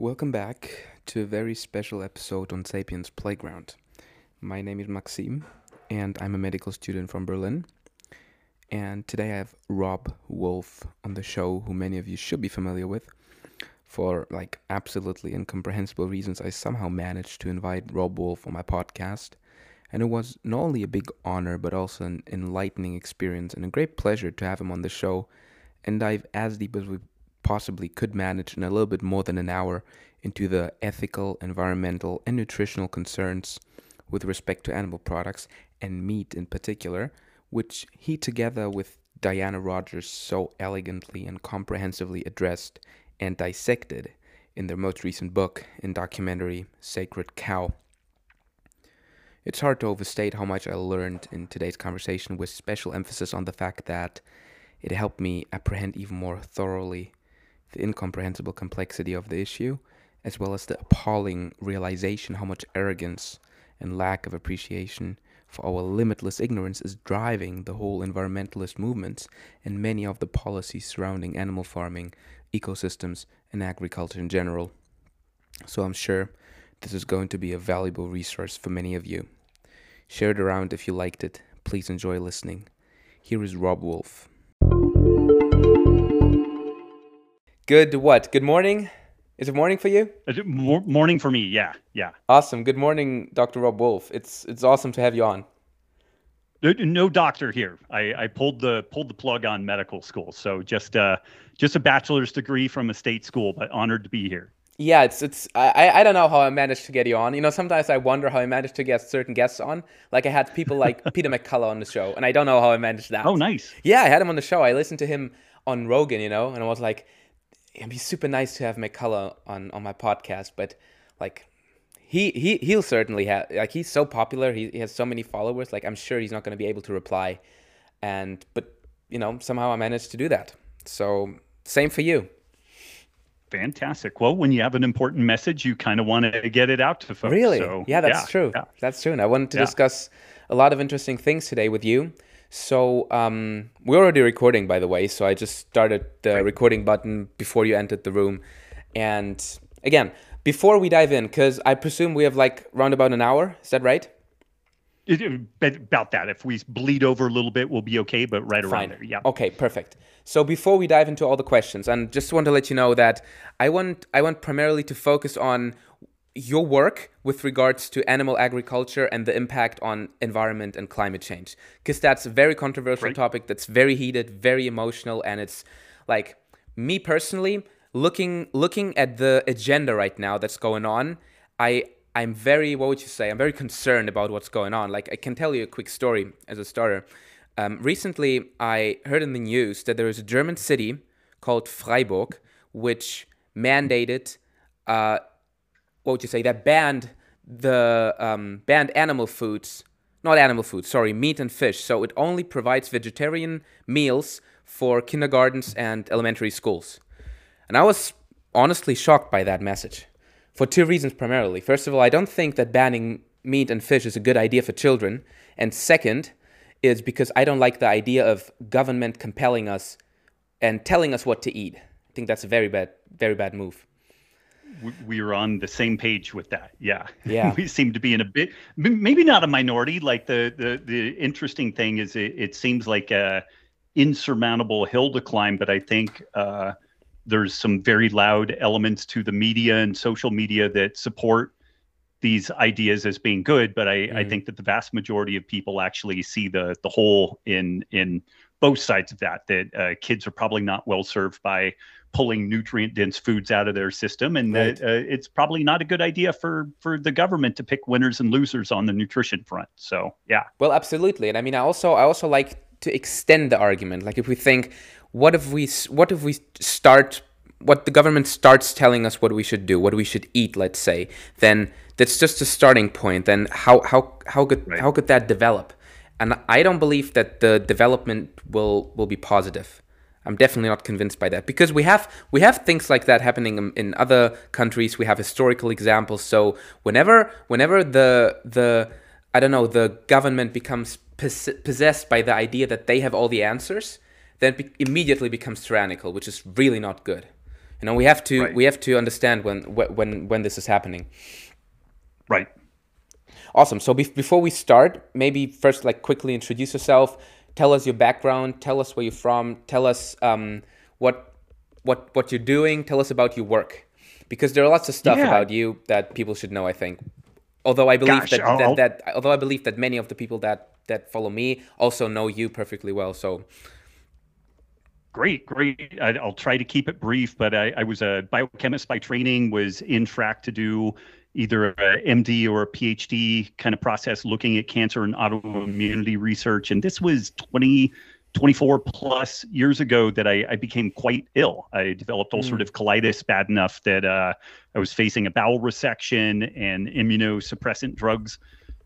Welcome back to a very special episode on Sapiens Playground. My name is Maxime, and I'm a medical student from Berlin. And today I have Robb Wolf on the show, who many of you should be familiar with. For like absolutely incomprehensible reasons, I somehow managed to invite Robb Wolf on my podcast. And it was not only a big honor, but also an enlightening experience and a great pleasure to have him on the show and dive as deep as we possibly could manage in a little bit more than an hour into the ethical, environmental, and nutritional concerns with respect to animal products and meat in particular, which he, together with Diana Rodgers, so elegantly and comprehensively addressed and dissected in their most recent book and documentary, Sacred Cow. It's hard to overstate how much I learned in today's conversation, with special emphasis on the fact that it helped me apprehend even more thoroughly the incomprehensible complexity of the issue, as well as the appalling realization how much arrogance and lack of appreciation for our limitless ignorance is driving the whole environmentalist movements and many of the policies surrounding animal farming, ecosystems, and agriculture in general. So I'm sure this is going to be a valuable resource for many of you. Share it around if you liked it. Please enjoy listening. Here is Robb Wolf. Good what? Good morning? Is it morning for you? Morning for me, yeah, yeah. Awesome. Good morning, Dr. Robb Wolf. It's it's awesome to have you on. No doctor here. I, I pulled the pulled the plug on medical school, so just uh just a bachelor's degree from a state school, but honored to be here. Yeah, it's it's I I don't know how I managed to get you on. You know, sometimes I wonder how I managed to get certain guests on. Like I had people like Peter McCullough on the show, and I don't know how I managed that. Oh, nice. Yeah, I had him on the show. I listened to him on Rogan, you know, and I was like, it'd be super nice to have McCullough on on my podcast, but like he he he'll certainly have like he's so popular. He, he has so many followers. Like I'm sure he's not going to be able to reply, and but you know somehow I managed to do that. So same for you. Fantastic. Well, when you have an important message, you kind of want to get it out to folks. Really? So, yeah, that's yeah, true. Yeah. That's true. And I wanted to yeah. discuss a lot of interesting things today with you. So um, we're already recording, by the way. So I just started the right. recording button before you entered the room. And again, before we dive in, because I presume we have like round about an hour. Is that right? It, about that. If we bleed over a little bit, we'll be okay. But right Fine. around there, yeah. Okay, perfect. So before we dive into all the questions, and just want to let you know that I want I want primarily to focus on your work with regards to animal agriculture and the impact on environment and climate change. Because that's a very controversial right. topic that's very heated very emotional and it's like me personally looking looking at the agenda right now that's going on i i'm very what would you say? I'm very concerned about what's going on. Like i can tell you a quick story as a starter. Um, recently i heard in the news that there is a german city called freiburg which mandated uh, what would you say that banned the um, banned animal foods, not animal foods, sorry, meat and fish. So it only provides vegetarian meals for kindergartens and elementary schools. And I was honestly shocked by that message for two reasons primarily. First of all, I don't think that banning meat and fish is a good idea for children. And second is because I don't like the idea of government compelling us and telling us what to eat. I think that's a very bad, very bad move we were on the same page with that. Yeah. Yeah. we seem to be in a bit, maybe not a minority. Like the the the interesting thing is, it, it seems like a insurmountable hill to climb, but I think uh, there's some very loud elements to the media and social media that support these ideas as being good. But I, mm. I think that the vast majority of people actually see the the whole in in both sides of that. That uh, kids are probably not well served by pulling nutrient dense foods out of their system and right. that uh, it's probably not a good idea for for the government to pick winners and losers on the nutrition front. So yeah. Well absolutely. And i mean i also i also like to extend the argument. Like if we think what if we what if we start what the government starts telling us what we should do what we should eat let's say then that's just a starting point then how how how could right. how could that develop? And i don't believe that the development will will be positive I'm definitely not convinced by that because we have we have things like that happening in, other countries. We have historical examples. So whenever whenever the the I don't know the government becomes possessed by the idea that they have all the answers, then it be- immediately becomes tyrannical, which is really not good. You know, we have to Right. we have to understand when when when this is happening. Right. Awesome. So bef before we start, maybe first like quickly introduce yourself. Tell us your background. Tell us where you're from. Tell us um, what what what you're doing. Tell us about your work, because there are lots of stuff Yeah. about you that people should know. I think. Although I believe Gosh, that, I'll- that, I'll- that although I believe that many of the people that that follow me also know you perfectly well. So Great, great. I, I'll try to keep it brief, but I, I was a biochemist by training, was in track to do either a MD or a PhD kind of process looking at cancer and autoimmunity research. And this was 20, 24 plus years ago that I, I became quite ill. I developed ulcerative colitis bad enough that uh, I was facing a bowel resection and immunosuppressant drugs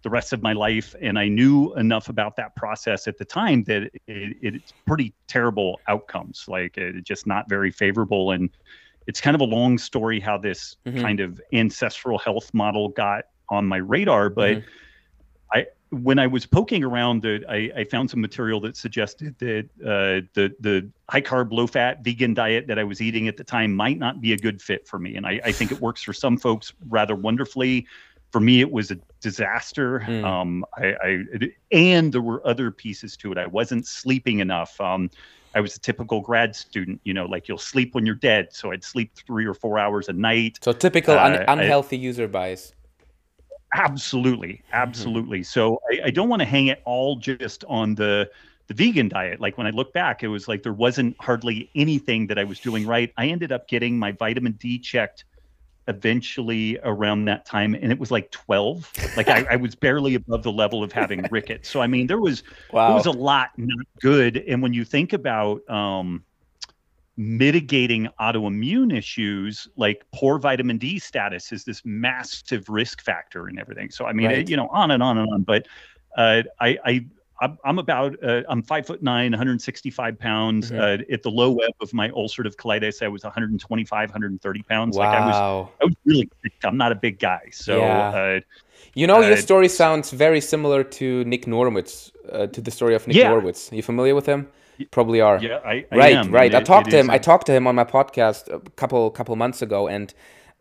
the rest of my life. And I knew enough about that process at the time that it, it's pretty terrible outcomes, like it, just not very favorable. And it's kind of a long story how this Mhm. kind of ancestral health model got on my radar. But Mhm. I, when I was poking around, I, I found some material that suggested that uh, the the high carb, low fat vegan diet that I was eating at the time might not be a good fit for me. And I, I think it works for some folks rather wonderfully. For me, it was a disaster. Mm. Um, I, I and there were other pieces to it. I wasn't sleeping enough. Um, I was a typical grad student, you know, like you'll sleep when you're dead. So I'd sleep three or four hours a night. so typical un- Uh, I- unhealthy user bias. Absolutely, absolutely. So I, I don't want to hang it all just on the the vegan diet. Like when I look back, it was like there wasn't hardly anything that I was doing right. I ended up getting my vitamin D checked eventually around that time, and it was like twelve. Like I, I was barely above the level of having rickets. So I mean, there was Wow. there was a lot not good. And when you think about um, mitigating autoimmune issues, like poor vitamin D status is this massive risk factor and everything. So I mean, Right. it- you know, on and on and on. But uh, I, I, I'm, I'm about, uh, I'm five foot nine, 165 pounds. Mhm. Uh, at the low ebb of my ulcerative colitis, I was 125, 130 pounds. Like I was, wow. I was really, thick. I'm not a big guy. So Yeah. uh, You know, your Uh, story sounds very similar to Nick Norwitz, uh, to the story of Nick Yeah. Norwitz. Are you familiar with him? Probably are. yeah, I, I right, am. right. I talked to him. is I talked to him on my podcast a couple couple months ago, and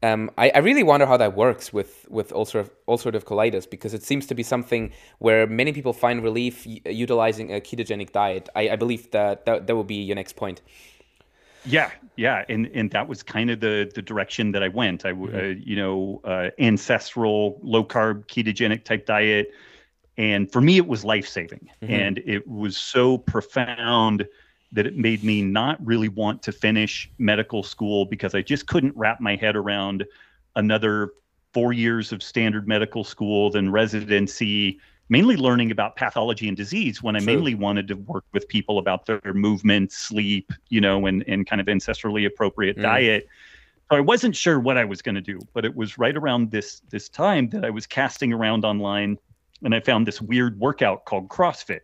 um, I, I really wonder how that works with with ulcer, ulcerative colitis because it seems to be something where many people find relief y- utilizing a ketogenic diet. I, I believe that, that that would be your next point. Yeah, yeah, and and that was kind of the the direction that I went. I, Mhm. uh, you know, uh, ancestral low carb ketogenic type diet, and for me it was life saving, Mhm. and it was so profound that it made me not really want to finish medical school because I just couldn't wrap my head around another four years of standard medical school, then residency, mainly learning about pathology and disease when I True. mainly wanted to work with people about their movement, sleep, you know, and, and kind of ancestrally appropriate Mm. diet. So I wasn't sure what I was going to do, but it was right around this this time that I was casting around online and I found this weird workout called CrossFit.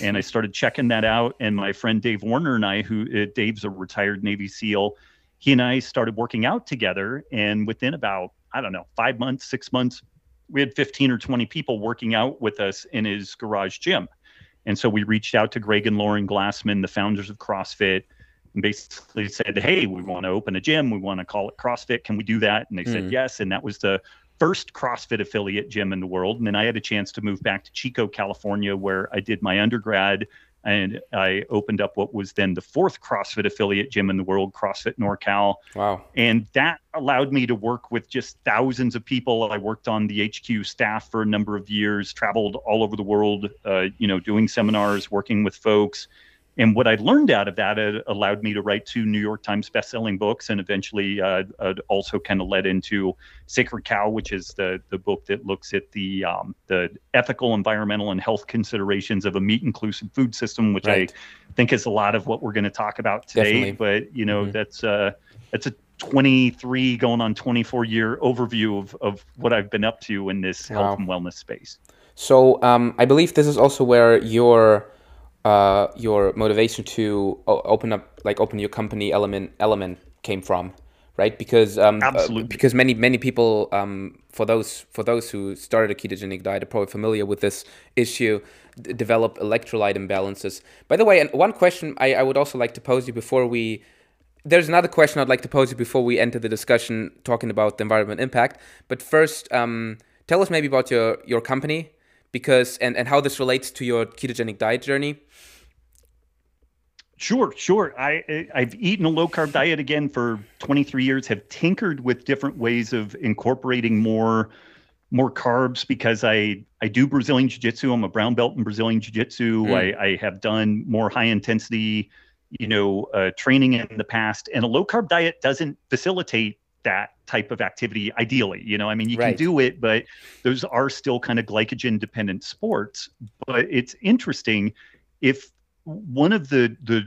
And I started checking that out. And my friend Dave Werner and I, who uh, Dave's a retired Navy SEAL, he and I started working out together. And within about, I don't know, five months, six months, we had 15 or 20 people working out with us in his garage gym. And so we reached out to Greg and Lauren Glassman, the founders of CrossFit, and basically said, Hey, we want to open a gym. We want to call it CrossFit. Can we do that? And they said Mhm. yes. And that was the first CrossFit affiliate gym in the world. And then I had a chance to move back to Chico, California, where I did my undergrad. And I opened up what was then the fourth CrossFit affiliate gym in the world, CrossFit NorCal. Wow. And that allowed me to work with just thousands of people. I worked on the HQ staff for a number of years, traveled all over the world, uh, you know, doing seminars, working with folks. And what I learned out of that it allowed me to write two New York Times bestselling books, and eventually uh, uh, also kind of led into Sacred Cow, which is the the book that looks at the um, the ethical, environmental, and health considerations of a meat inclusive food system, which Right. I think is a lot of what we're going to talk about today. Definitely. But you know, Mhm. that's uh, that's a 23 going on 24 year overview of, of what I've been up to in this Wow. health and wellness space. So um, I believe this is also where your uh, your motivation to open up, like open your company element element came from, right? Because um, uh, Absolutely. because many many people um, for those for those who started a ketogenic diet are probably familiar with this issue. D- develop electrolyte imbalances. By the way, and one question I, I would also like to pose you before we there's another question I'd like to pose you before we enter the discussion talking about the environment impact. But first, um, tell us maybe about your your company because and, and how this relates to your ketogenic diet journey. Sure, sure. I I've eaten a low carb diet again for 23 years. Have tinkered with different ways of incorporating more more carbs because I I do Brazilian Jiu Jitsu. I'm a brown belt in Brazilian Jiu Jitsu. Mm. I, I have done more high intensity, you know, uh, training in the past, and a low carb diet doesn't facilitate that type of activity ideally you know i mean you right. can do it but those are still kind of glycogen dependent sports but it's interesting if one of the the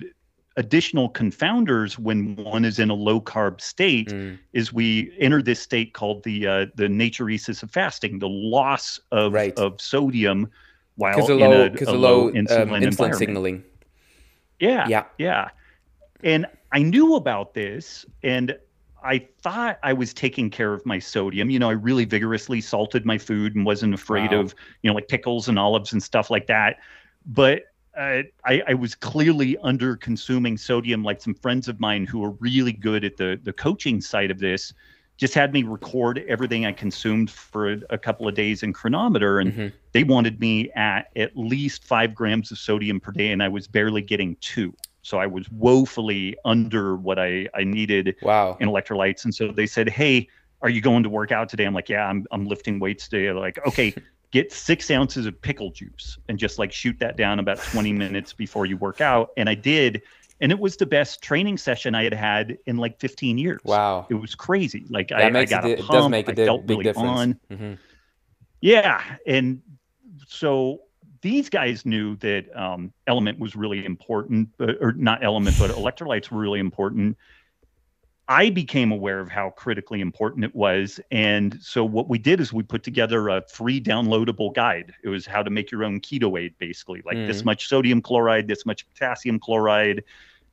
additional confounders when one is in a low carb state mm. is we enter this state called the uh, the natriuresis of fasting, the loss of right. of sodium while in low, a, a, low, low insulin, um, insulin signaling. Yeah, yeah, yeah. And I knew about this, and I thought I was taking care of my sodium. You know, I really vigorously salted my food and wasn't afraid wow. of you know like pickles and olives and stuff like that. But uh, I, I, was clearly under consuming sodium. Like some friends of mine who are really good at the the coaching side of this, just had me record everything I consumed for a, a couple of days in Cronometer, and mm-hmm. they wanted me at at least five grams of sodium per day, and I was barely getting two. So I was woefully under what I I needed wow. in electrolytes, and so they said, "Hey." Are you going to work out today? I'm like, yeah, I'm, I'm lifting weights today. They're like, okay, get six ounces of pickle juice and just like shoot that down about 20 minutes before you work out. And I did. And it was the best training session I had had in like 15 years. Wow. It was crazy. Like I, I, got a, pump, it does make a felt big really difference. On. Mm-hmm. Yeah. And so these guys knew that um, element was really important, or not element, but electrolytes were really important. I became aware of how critically important it was. And so what we did is we put together a free downloadable guide. It was how to make your own keto aid, basically, like mm. this much sodium chloride, this much potassium chloride,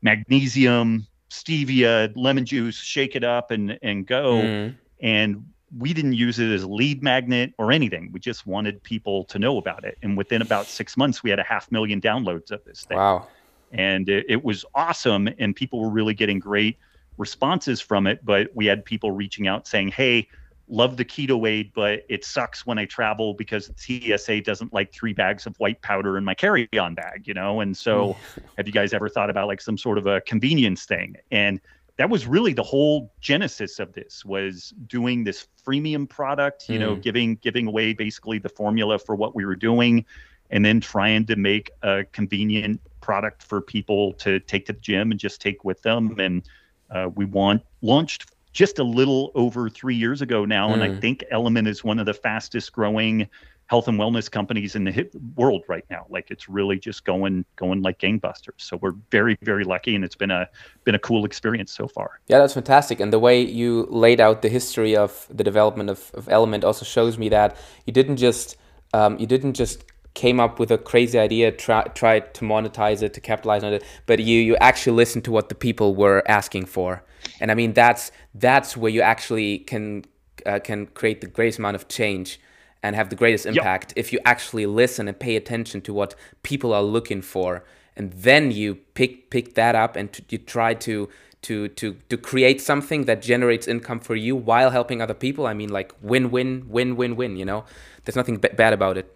magnesium, stevia, lemon juice, shake it up and and go. Mm. And we didn't use it as a lead magnet or anything. We just wanted people to know about it. And within about six months, we had a half million downloads of this thing. Wow. And it, it was awesome. And people were really getting great responses from it, but we had people reaching out saying, "Hey, love the keto aid, but it sucks when I travel because TSA doesn't like three bags of white powder in my carry-on bag, you know." And so, mm. have you guys ever thought about like some sort of a convenience thing? And that was really the whole genesis of this was doing this freemium product, you mm. know, giving giving away basically the formula for what we were doing and then trying to make a convenient product for people to take to the gym and just take with them and uh, we want launched just a little over three years ago now, mm. and I mm. think Element is one of the fastest growing health and wellness companies in the world right now. Like it's really just going going like gangbusters. So we're very very lucky, and it's been a been a cool experience so far. Yeah, that's fantastic. And the way you laid out the history of the development of, of Element also shows me that you didn't just um, you didn't just came up with a crazy idea, try, tried to monetize it, to capitalize on it, but you you actually listened to what the people were asking for, and I mean that's that's where you actually can uh, can create the greatest amount of change and have the greatest impact yep. if you actually listen and pay attention to what people are looking for, and then you pick pick that up and you try to to to to create something that generates income for you while helping other people. I mean, like win win win win win. You know, there's nothing bad about it.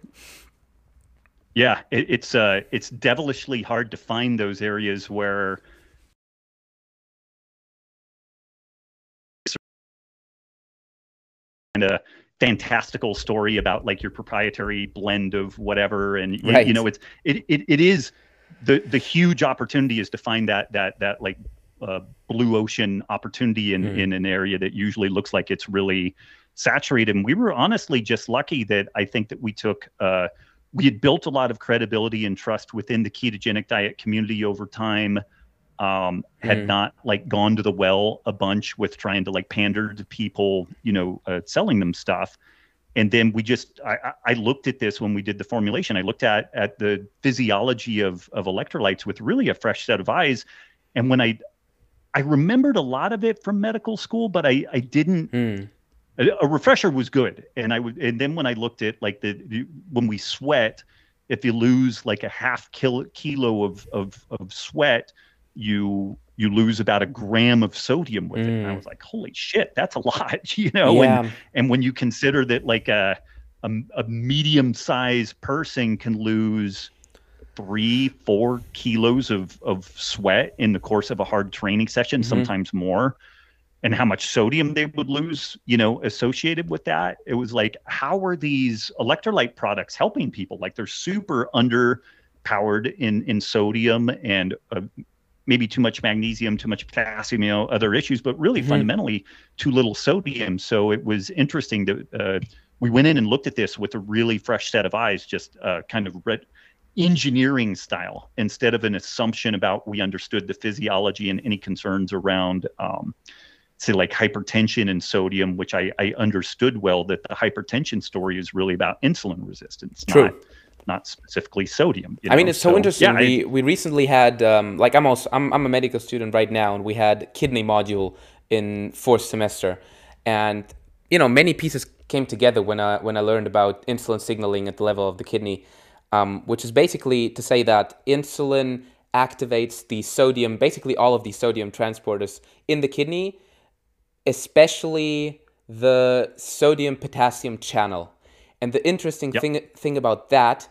Yeah, it, it's uh, it's devilishly hard to find those areas where and a fantastical story about like your proprietary blend of whatever, and right. you, know, it's it, it it is the the huge opportunity is to find that that that like uh, blue ocean opportunity in mm. in an area that usually looks like it's really saturated. And we were honestly just lucky that I think that we took. Uh, we had built a lot of credibility and trust within the ketogenic diet community over time. Um, had mm. not like gone to the well a bunch with trying to like pander to people, you know, uh, selling them stuff. And then we just, I, I looked at this when we did the formulation. I looked at at the physiology of of electrolytes with really a fresh set of eyes. And when I, I remembered a lot of it from medical school, but I I didn't. Mm a refresher was good and i would and then when i looked at like the when we sweat if you lose like a half kilo, kilo of, of, of sweat you you lose about a gram of sodium with mm. it. And I mm. was like, holy shit, that's a lot, you know? Yeah. And, and when you consider that like a, a, a medium sized person can lose three, four kilos of, of sweat in the course of a hard training session, mm-hmm. sometimes more, and how much sodium they would lose, you know, associated with that. It was like, how are these electrolyte products helping people? Like they're super underpowered in, in sodium and uh, maybe too much magnesium, too much potassium, you know, other issues, but really mm-hmm. fundamentally too little sodium. So it was interesting that uh, we went in and looked at this with a really fresh set of eyes, just uh, kind of read engineering style instead of an assumption about we understood the physiology and any concerns around um, say like hypertension and sodium which I, I understood well that the hypertension story is really about insulin resistance True. not not specifically sodium. I know? mean, it's so, so interesting. Yeah, we, I, we recently had, um, like, I'm also, I'm, I'm a medical student right now, and we had kidney module in fourth semester. And, you know, many pieces came together when I, when I learned about insulin signaling at the level of the kidney, um, which is basically to say that insulin activates the sodium, basically all of the sodium transporters in the kidney, especially the sodium potassium channel. And the interesting yep. thing thing about that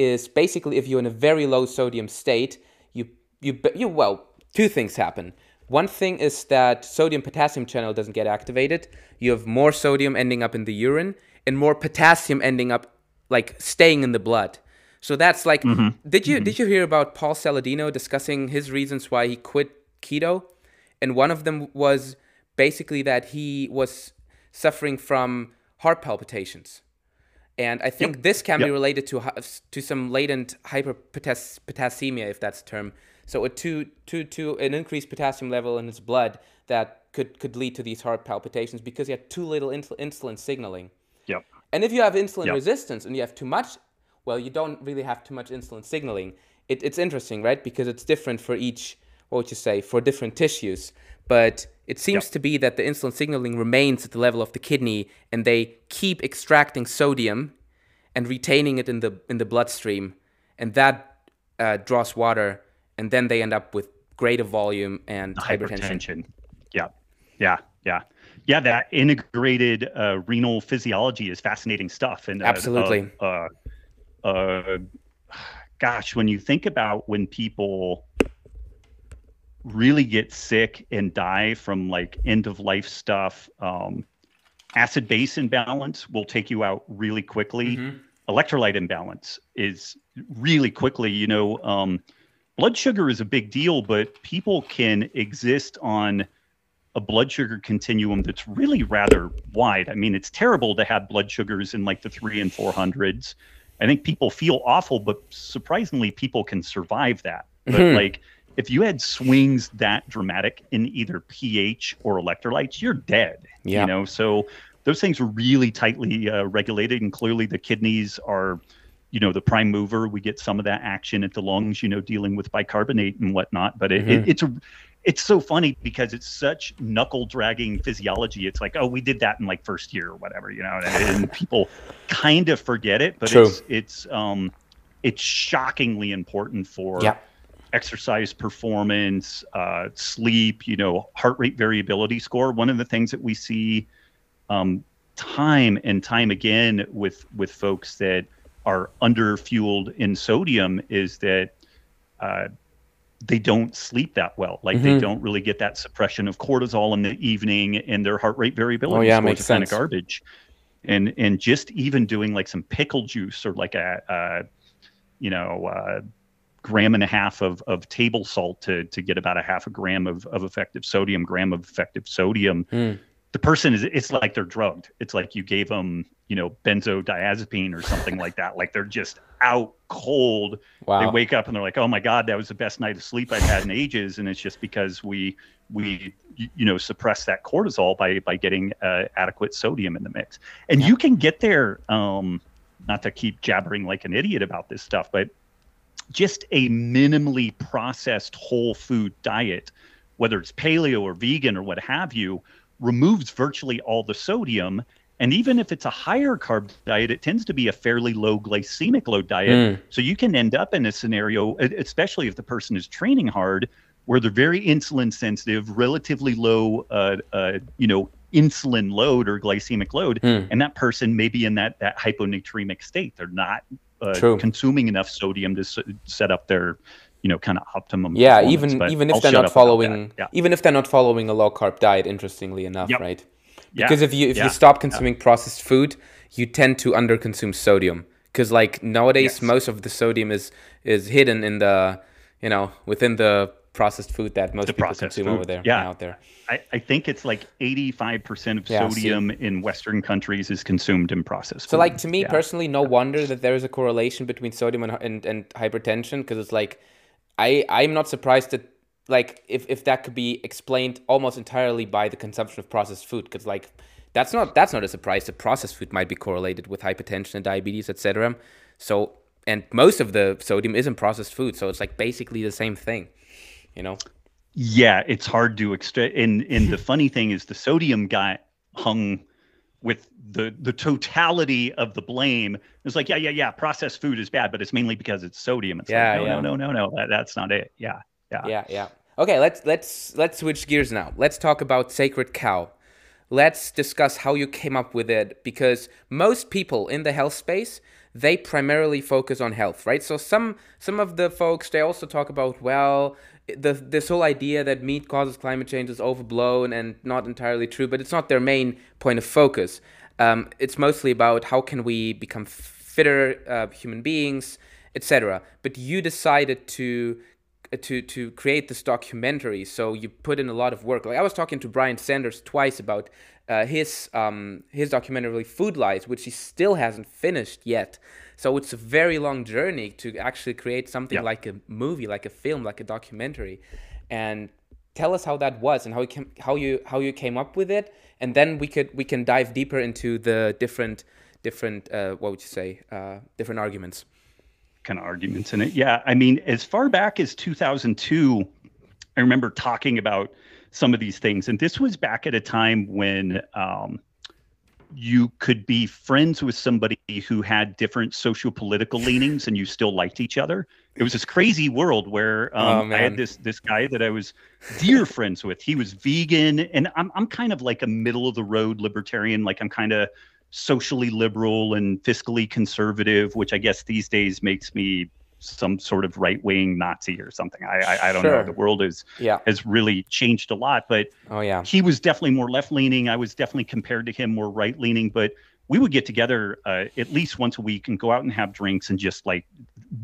is basically if you're in a very low sodium state, you you you well, two things happen. One thing is that sodium potassium channel doesn't get activated. You have more sodium ending up in the urine and more potassium ending up like staying in the blood. So that's like mm-hmm. did you mm-hmm. did you hear about Paul Saladino discussing his reasons why he quit keto? And one of them was basically that he was suffering from heart palpitations. And I think yep. this can yep. be related to to some latent hyperpotassemia, if that's a term. So a to, to, to an increased potassium level in his blood that could, could lead to these heart palpitations because he had too little insulin signaling. Yep. And if you have insulin yep. resistance and you have too much, well, you don't really have too much insulin signaling. It, it's interesting, right? Because it's different for each, what would you say, for different tissues. But it seems yep. to be that the insulin signaling remains at the level of the kidney and they keep extracting sodium and retaining it in the in the bloodstream and that uh, draws water and then they end up with greater volume and hypertension. hypertension. Yeah. Yeah. Yeah. Yeah, that integrated uh, renal physiology is fascinating stuff. And uh, absolutely, uh, uh, gosh, when you think about when people really get sick and die from like end of life stuff. Um, acid base imbalance will take you out really quickly. Mm-hmm. Electrolyte imbalance is really quickly, you know, um, blood sugar is a big deal, but people can exist on a blood sugar continuum that's really rather wide. I mean, it's terrible to have blood sugars in like the three and four hundreds. I think people feel awful, but surprisingly, people can survive that. But mm-hmm. like, if you had swings that dramatic in either pH or electrolytes, you're dead. Yeah. You know, so those things are really tightly uh, regulated, and clearly the kidneys are, you know, the prime mover. We get some of that action at the lungs, you know, dealing with bicarbonate and whatnot. But it, mm-hmm. it, it's a it's so funny because it's such knuckle dragging physiology. It's like, oh, we did that in like first year or whatever, you know, and, and people kind of forget it, but True. it's it's um it's shockingly important for yeah exercise performance, uh, sleep, you know, heart rate variability score. One of the things that we see um, time and time again with with folks that are under fueled in sodium is that uh, they don't sleep that well. Like mm-hmm. they don't really get that suppression of cortisol in the evening, and their heart rate variability oh, yeah, makes kind of garbage. And and just even doing like some pickle juice or like a, a you know uh, gram and a half of, of table salt to, to get about a half a gram of, of effective sodium, gram of effective sodium. Mm. The person is, it's like they're drugged. It's like you gave them, you know, benzodiazepine or something like that. Like they're just out cold. Wow. They wake up and they're like, oh my God, that was the best night of sleep I've had in ages. And it's just because we, we, you know, suppress that cortisol by, by getting uh, adequate sodium in the mix. And yeah. you can get there, um, not to keep jabbering like an idiot about this stuff, but just a minimally processed whole food diet, whether it's paleo or vegan or what have you, removes virtually all the sodium. And even if it's a higher carb diet, it tends to be a fairly low glycemic load diet. Mm. So you can end up in a scenario, especially if the person is training hard, where they're very insulin sensitive, relatively low, uh, uh, you know, insulin load or glycemic load, Mm. and that person may be in that that hyponatremic state. They're not uh, consuming enough sodium to s- set up their, you know, kind of optimum. Yeah, even even if I'll they're not following, yeah, even if they're not following a low carb diet. Interestingly enough, Yep. right? yeah, Because if you if yeah, you stop consuming processed food, you tend to underconsume sodium. Because like nowadays, Yes. most of the sodium is is hidden in the you know within the processed food that most The people consume food, over there yeah. out there. I, I think it's like 85% of Yeah, see. sodium in Western countries is consumed in processed So food. like to me Yeah. personally, no wonder that there is a correlation between sodium and and, and hypertension because it's like I I'm not surprised that like if, if that could be explained almost entirely by the consumption of processed food because like that's not that's not a surprise that processed food might be correlated with hypertension and diabetes etc. So and most of the sodium is in processed food, so it's like basically the same thing, you know. Yeah, it's hard to extract. And and the funny thing is, the sodium got hung with the the totality of the blame. It's like, yeah, yeah, yeah, processed food is bad, but it's mainly because it's sodium. It's Yeah, like, no, yeah. no, no, no, no, that, that's not it. Yeah, yeah, Yeah, yeah. Okay, let's let's let's switch gears now. Let's talk about Sacred Cow. Let's discuss how you came up with it because most people in the health space they primarily focus on health, right? So some some of the folks they also talk about well the this whole idea that meat causes climate change is overblown and not entirely true, but it's not their main point of focus. Um, it's mostly about how can we become fitter uh, human beings, etc. But you decided to to to create this documentary so you put in a lot of work like i was talking to brian sanders twice about uh, his um, his documentary food lies which he still hasn't finished yet so it's a very long journey to actually create something Yeah. like a movie like a film like a documentary. And tell us how that was and how you came, how you how you came up with it. And then we could we can dive deeper into the different different uh, what would you say uh, different arguments. Kind of arguments in it. Yeah, I mean, as far back as 2002, I remember talking about some of these things, and this was back at a time when um, you could be friends with somebody who had different social political leanings, and you still liked each other. It was this crazy world where Oh, um, I had this this guy that I was dear friends with. He was vegan, and I'm I'm kind of like a middle of the road libertarian. Like I'm kind of socially liberal and fiscally conservative, which I guess these days makes me some sort of right wing Nazi or something. I I, I don't Sure. know. The world is yeah has really changed a lot, but oh yeah he was definitely more left leaning. I was definitely compared to him more right leaning, but we would get together uh, at least once a week and go out and have drinks and just like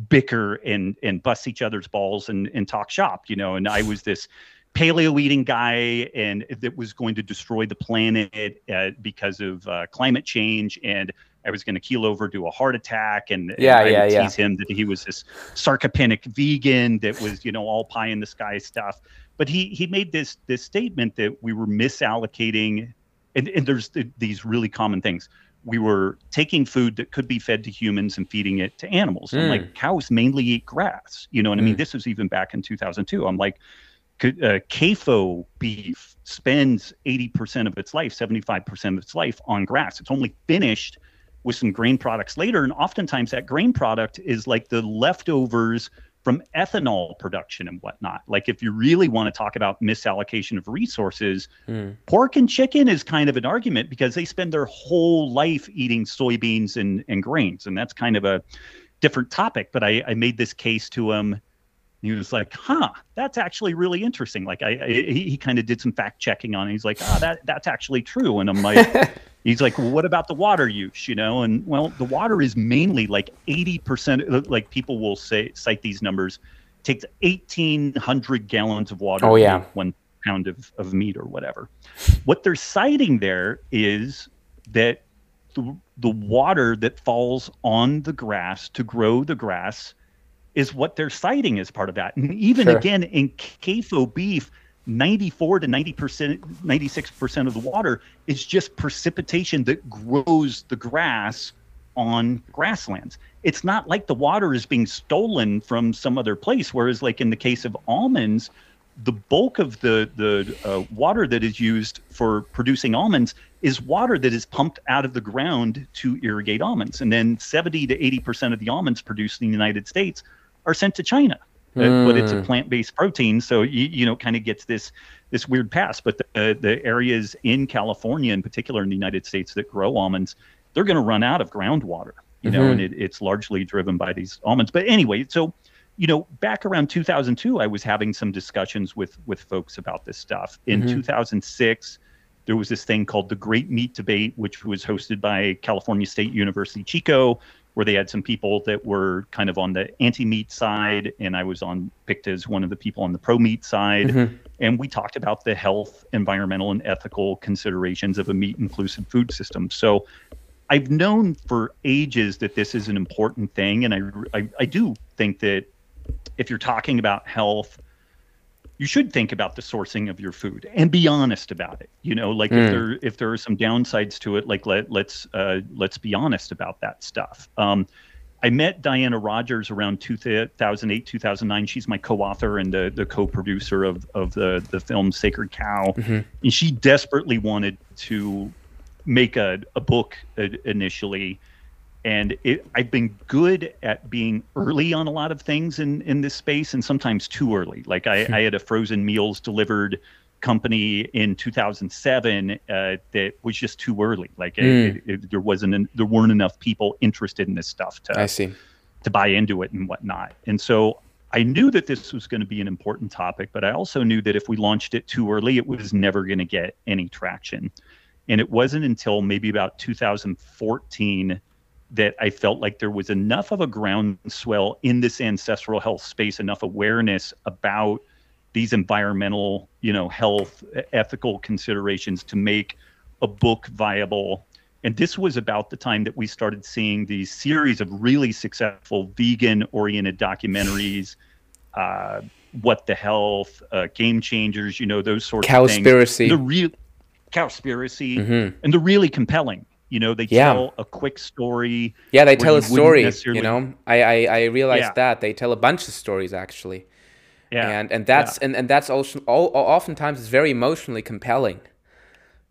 bicker and and bust each other's balls and and talk shop, you know. And I was this paleo eating guy and that was going to destroy the planet uh, because of uh, climate change and I was going to keel over do a heart attack and, and Yeah, I yeah, would yeah. tease him that he was this sarcopenic vegan that was you know all pie in the sky stuff but he he made this this statement that we were misallocating and, and there's th- these really common things we were taking food that could be fed to humans and feeding it to animals and Mm. like cows mainly eat grass you know what i mean Mm. this was even back in 2002 i'm like uh, CAFO beef spends 80% of its life, 75% of its life on grass. It's only finished with some grain products later. And oftentimes that grain product is like the leftovers from ethanol production and whatnot. Like if you really want to talk about misallocation of resources, Mm. pork and chicken is kind of an argument because they spend their whole life eating soybeans and, and grains. And that's kind of a different topic. But I, I made this case to him. He was like, "Huh, that's actually really interesting." Like, I, I he, he kind of did some fact checking on it. He's like, "Ah, that that's actually true." And I'm like, he's like, "Well, what about the water use?" You know, and well, the water is mainly like 80 percent. Uh, like people will say cite these numbers. Takes 1,800 gallons of water. Oh, yeah. one pound of, of meat or whatever. What they're citing there is that the, the water that falls on the grass to grow the grass is what they're citing as part of that. And even Sure. again in CAFO beef, 94 to 90 percent, 96 percent of the water is just precipitation that grows the grass on grasslands. It's not like the water is being stolen from some other place. Whereas, like in the case of almonds, the bulk of the the uh, water that is used for producing almonds is water that is pumped out of the ground to irrigate almonds, and then 70 to 80 percent of the almonds produced in the United States are sent to China. Uh, but it's a Mm. plant-based protein, so you, you know, kind of gets this this weird pass. But the the areas in California, in particular in the United States, that grow almonds, they're going to run out of groundwater, you know, Mhm. and it, it's largely driven by these almonds. But anyway, so you know, back around 2002, I was having some discussions with with folks about this stuff. In Mhm. 2006, there was this thing called the Great Meat Debate, which was hosted by California State University Chico, where they had some people that were kind of on the anti-meat side, and I was on picked as one of the people on the pro-meat side, Mhm. and we talked about the health, environmental, and ethical considerations of a meat-inclusive food system. So. I've known for ages that this is an important thing, and I, I, I do think that if you're talking about health, you should think about the sourcing of your food and be honest about it. You know, like Mm. if there if there are some downsides to it, like let let's uh, let's be honest about that stuff. Um, I met Diana Rodgers around 2008, 2009. She's my co-author and the, the co-producer of, of the, the film Sacred Cow. Mhm. And she desperately wanted to make a, a book uh, initially. And it, I've been good at being early on a lot of things in, in this space and sometimes too early. Like I, I had a frozen meals delivered company in 2007 uh, that was just too early. Like Mm. it, it, there wasn't, en- there weren't enough people interested in this stuff to, I see. to buy into it and whatnot. And so I knew that this was going to be an important topic, but I also knew that if we launched it too early, it was never going to get any traction. And it wasn't until maybe about 2014 that I felt like there was enough of a groundswell in this ancestral health space, enough awareness about these environmental, you know, health, ethical considerations to make a book viable. And this was about the time that we started seeing these series of really successful vegan oriented documentaries, uh, What the Health, uh, Game Changers, you know, those sorts of things. Cowspiracy. The real cowspiracy, Mhm. and they're really compelling. You know, they Yeah. tell a quick story. Yeah, they tell a story. You know, I I, I realized Yeah. that they tell a bunch of stories actually, Yeah. and and that's and, and that's also all, oftentimes it's very emotionally compelling.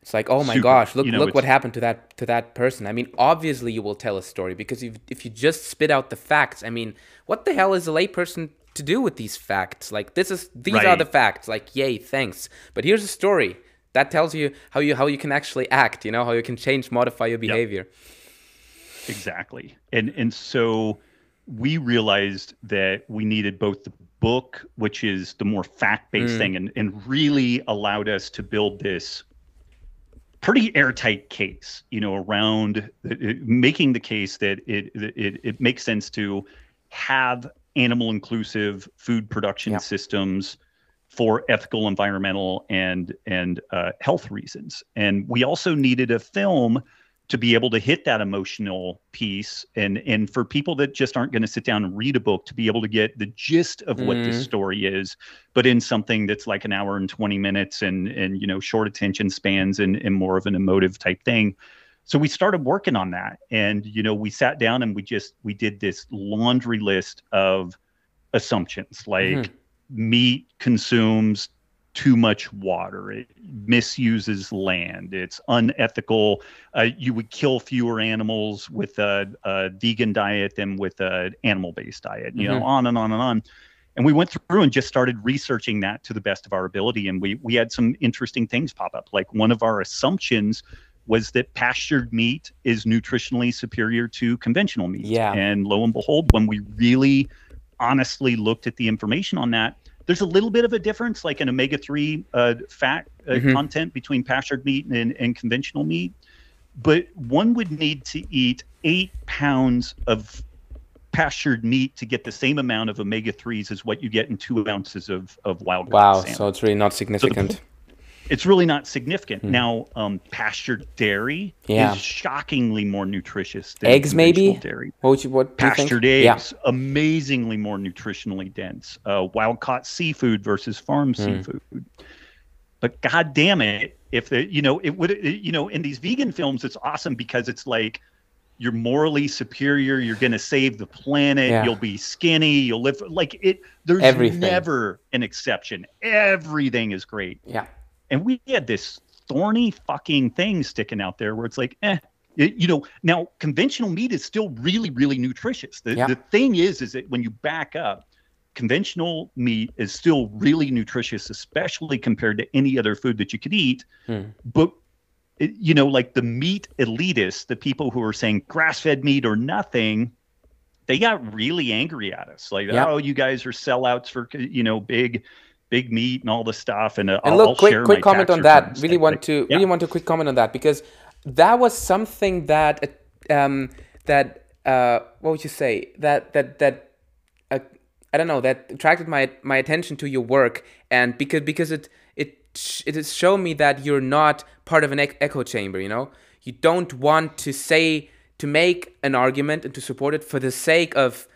It's like, oh my Super. gosh, look You know, look what happened to that to that person. I mean, obviously you will tell a story because if if you just spit out the facts, I mean, what the hell is a layperson to do with these facts? Like this is these are the facts. Like, yay, thanks. But here's a story that tells you how you how you can actually act. You know how you can change, modify your behavior. Exactly. And and so we realized that we needed both the book, which is the more fact-based Mm. thing, and, and really allowed us to build this pretty airtight case, you know, around it, it- making the case that it, it it makes sense to have animal inclusive food production Yeah. systems for ethical, environmental, and and uh, health reasons. And we also needed a film to be able to hit that emotional piece and and for people that just aren't going to sit down and read a book to be able to get the gist of what Mhm. this story is but in something that's like an hour and 20 minutes and and you know short attention spans and, and more of an emotive type thing so we started working on that and you know we sat down and we just we did this laundry list of assumptions like Mhm. Meat consumes too much water. It misuses land. It's unethical. Uh, you would kill fewer animals with a, a vegan diet than with an animal-based diet you know Mhm. on and on and on. And we went through and just started researching that to the best of our ability and we we had some interesting things pop up. Like one of our assumptions was that pastured meat is nutritionally superior to conventional meat. Yeah. and lo and behold when we really honestly looked at the information on that there's a little bit of a difference like an omega-3 uh, fat uh, Mhm. content between pastured meat and, and conventional meat but one would need to eat eight pounds of pastured meat to get the same amount of omega-3s as what you get in two ounces of, of wild Wow, salmon so it's really not significant. It's really not significant. Hmm. Now, um, pastured dairy Yeah. is shockingly more nutritious than Eggs, maybe? dairy. What would you what do you? Pastured Yeah. eggs, amazingly more nutritionally dense. Uh, wild caught seafood versus farm Hmm. seafood. But god damn it, if the you know it would it- you know in these vegan films, it's awesome because it's like you're morally superior. You're going to save the planet. Yeah. You'll be skinny. You'll live like it. There's Everything. never an exception. Everything is great Yeah. And we had this thorny fucking thing sticking out there where it's like, eh, it- you know. Now conventional meat is still really, really nutritious. The Yeah. the thing is, is that when you back up, conventional meat is still really nutritious, especially compared to any other food that you could eat. Hmm. But it, you know, like the meat elitists, the people who are saying grass-fed meat or nothing, they got really angry at us. Like, yep. oh, you guys are sellouts for you know big, big meat and all the stuff. And, uh, and I'll, look, I'll quick, quick comment on that. Really want to yeah. really want to quick comment on that because that was something that um, that uh, what would you say that that that uh, I don't know that attracted my my attention to your work and because because it it it has shown me that you're not part of an echo chamber. You know, you don't want to say to make an argument and to support it for the sake of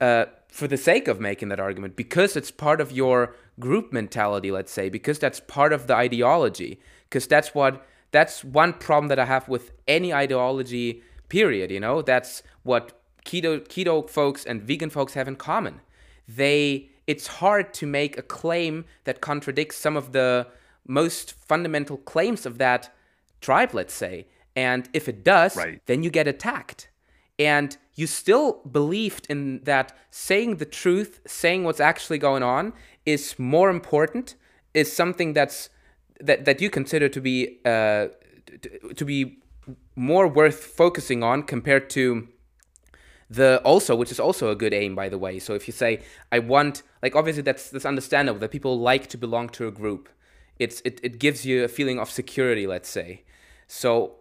uh, for the sake of making that argument because it's part of your group mentality let's say because that's part of the ideology because that's what that's one problem that i have with any ideology period you know that's what keto keto folks and vegan folks have in common they it's hard to make a claim that contradicts some of the most fundamental claims of that tribe let's say and if it does, right. then you get attacked. And you still believed in that saying the truth, saying what's actually going on is more important, is something that's that, that you consider to be uh, to be more worth focusing on compared to the also which is also a good aim by the way. So if you say i want like obviously that's that's understandable that people like to belong to a group. It's it, it gives you a feeling of security let's say. So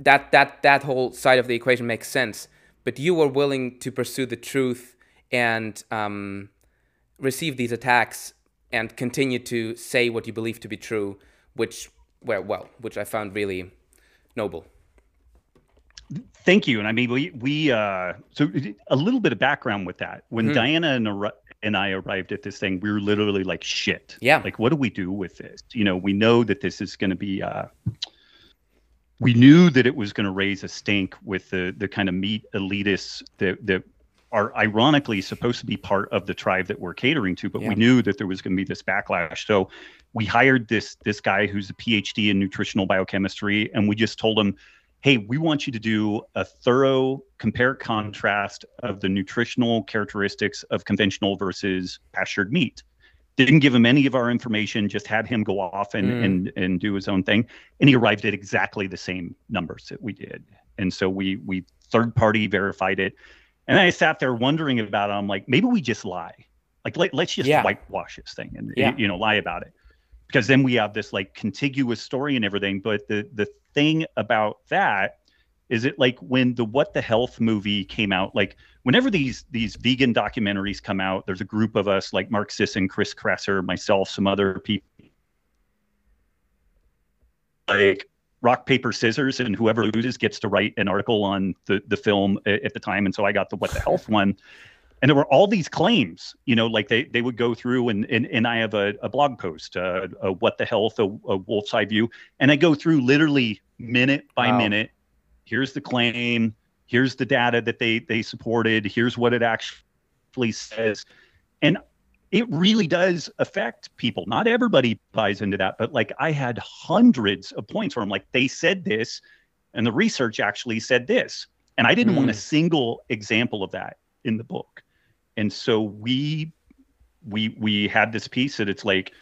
that that that whole side of the equation makes sense. But you were willing to pursue the truth and um, receive these attacks and continue to say what you believe to be true, which well, well, which I found really noble. Thank you. And I mean, we we uh, so a little bit of background with that. When mm-hmm. Diana and and I arrived at this thing, we were literally like, shit. Yeah. Like, what do we do with this? You know, we know that this is going to be. Uh, we knew that it was going to raise a stink with the the kind of meat elitists that that are ironically supposed to be part of the tribe that we're catering to, but yeah. we knew that there was going to be this backlash. So we hired this this guy who's a PhD in nutritional biochemistry, and we just told him, "Hey, we want you to do a thorough compare contrast of the nutritional characteristics of conventional versus pastured meat." didn't give him any of our information, just had him go off and, mm. and, and do his own thing. And he arrived at exactly the same numbers that we did. And so we, we third party verified it. And I sat there wondering about it. I'm like, maybe we just lie. Like, let, let's just yeah. whitewash this thing and, yeah. you know, lie about it. Because then we have this like contiguous story and everything. But the, the thing about that is it like when the What the Health movie came out, like whenever these these vegan documentaries come out, there's a group of us like Mark Sisson, Chris Kresser, myself, some other people like rock paper scissors and whoever loses gets to write an article on the the film at the time. And so i got the what the health one. And there were all these claims you know like they they would go through and and, and i have a, a blog post uh, a what the health a, a wolf's eye view. And i go through literally minute by wow. minute. Here's the claim. Here's the data that they they supported. Here's what it actually says. And it really does affect people not everybody buys into that but like i had hundreds of points where i'm like they said this and the research actually said this and i didn't mm. want a mm. single example of that in the book and so we we we had this piece that it's like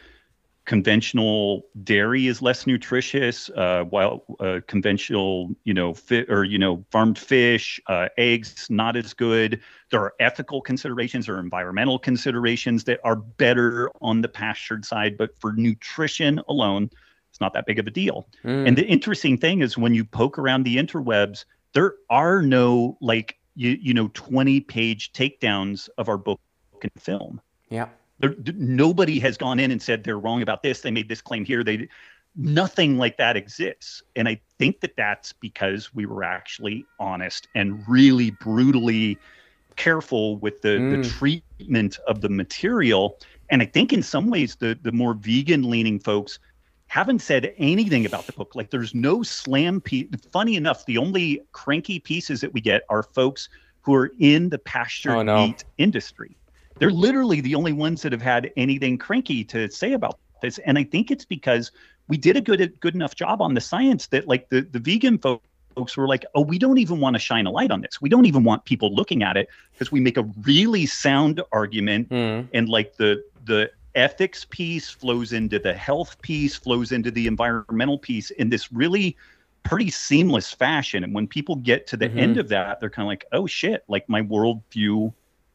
conventional dairy is less nutritious uh, while uh, conventional you know fit or you know farmed fish uh, eggs not as good. There are ethical considerations or environmental considerations that are better on the pastured side but for nutrition alone it's not that big of a deal. Mm. and the interesting thing is when you poke around the interwebs there are no like you you know 20 page takedowns of our book and film. Yeah there, nobody has gone in and said they're wrong about this. They made this claim here. They nothing like that exists, and I think that that's because we were actually honest and really brutally careful with the, mm. the treatment of the material. And I think in some ways the the more vegan leaning folks haven't said anything about the book. Like there's no slam piece. Funny enough, the only cranky pieces that we get are folks who are in the pasture oh, no. meat industry. They're literally the only ones that have had anything cranky to say about this. And I think it's because we did a good good enough job on the science that like the, the vegan folks folks who like, oh, we don't even want to shine a light on this. We don't even want people looking at it because we make a really sound argument Mm. and like the the ethics piece flows into the health piece flows into the environmental piece in this really pretty seamless fashion and when people get to the Mhm. end of that they're kind of like oh shit like my worldview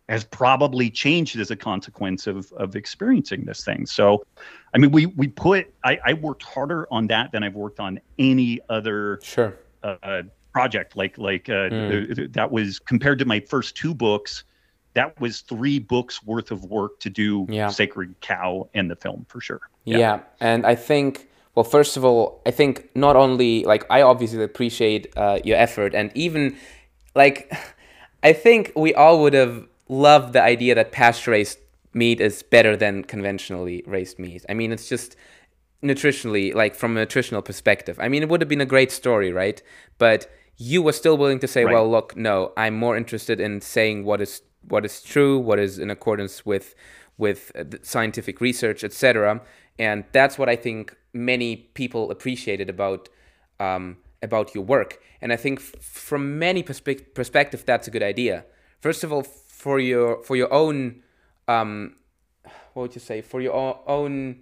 has probably changed as a consequence of of experiencing this thing so i mean we we put i i worked harder on that than i've worked on any other Sure. uh, project like like uh, Mm. th- th- that was compared to my first two books that was three books worth of work to do Yeah. sacred cow and the film for sure Yeah. and I think, well, first of all, I think not only like I obviously appreciate uh, your effort, and even like I think we all would have loved the idea that pasture raised meat is better than conventionally raised meat. I mean, it's just nutritionally, like from a nutritional perspective. I mean, it would have been a great story, right? But you were still willing to say, Right. well, look, no, I'm more interested in saying what is what is true, what is in accordance with with uh, scientific research, etc. And that's what I think many people appreciated about um, about your work. And I think from many perspe- perspective, that's a good idea. First of all, for your for your own um, what would you say? For your own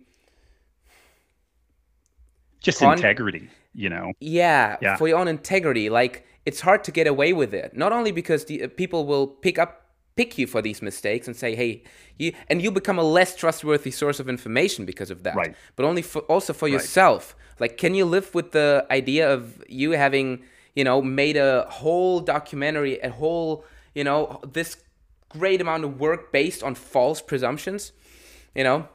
just Con- integrity you know? Yeah, Yeah. for your own integrity. Like it's hard to get away with it. Not only because the uh, people will pick up pick you for these mistakes and say hey you and you become a less trustworthy source of information because of that. Right. but only for also for yourself. Like can you live with the idea of you having you know made a whole documentary a whole you know this great amount of work based on false presumptions you know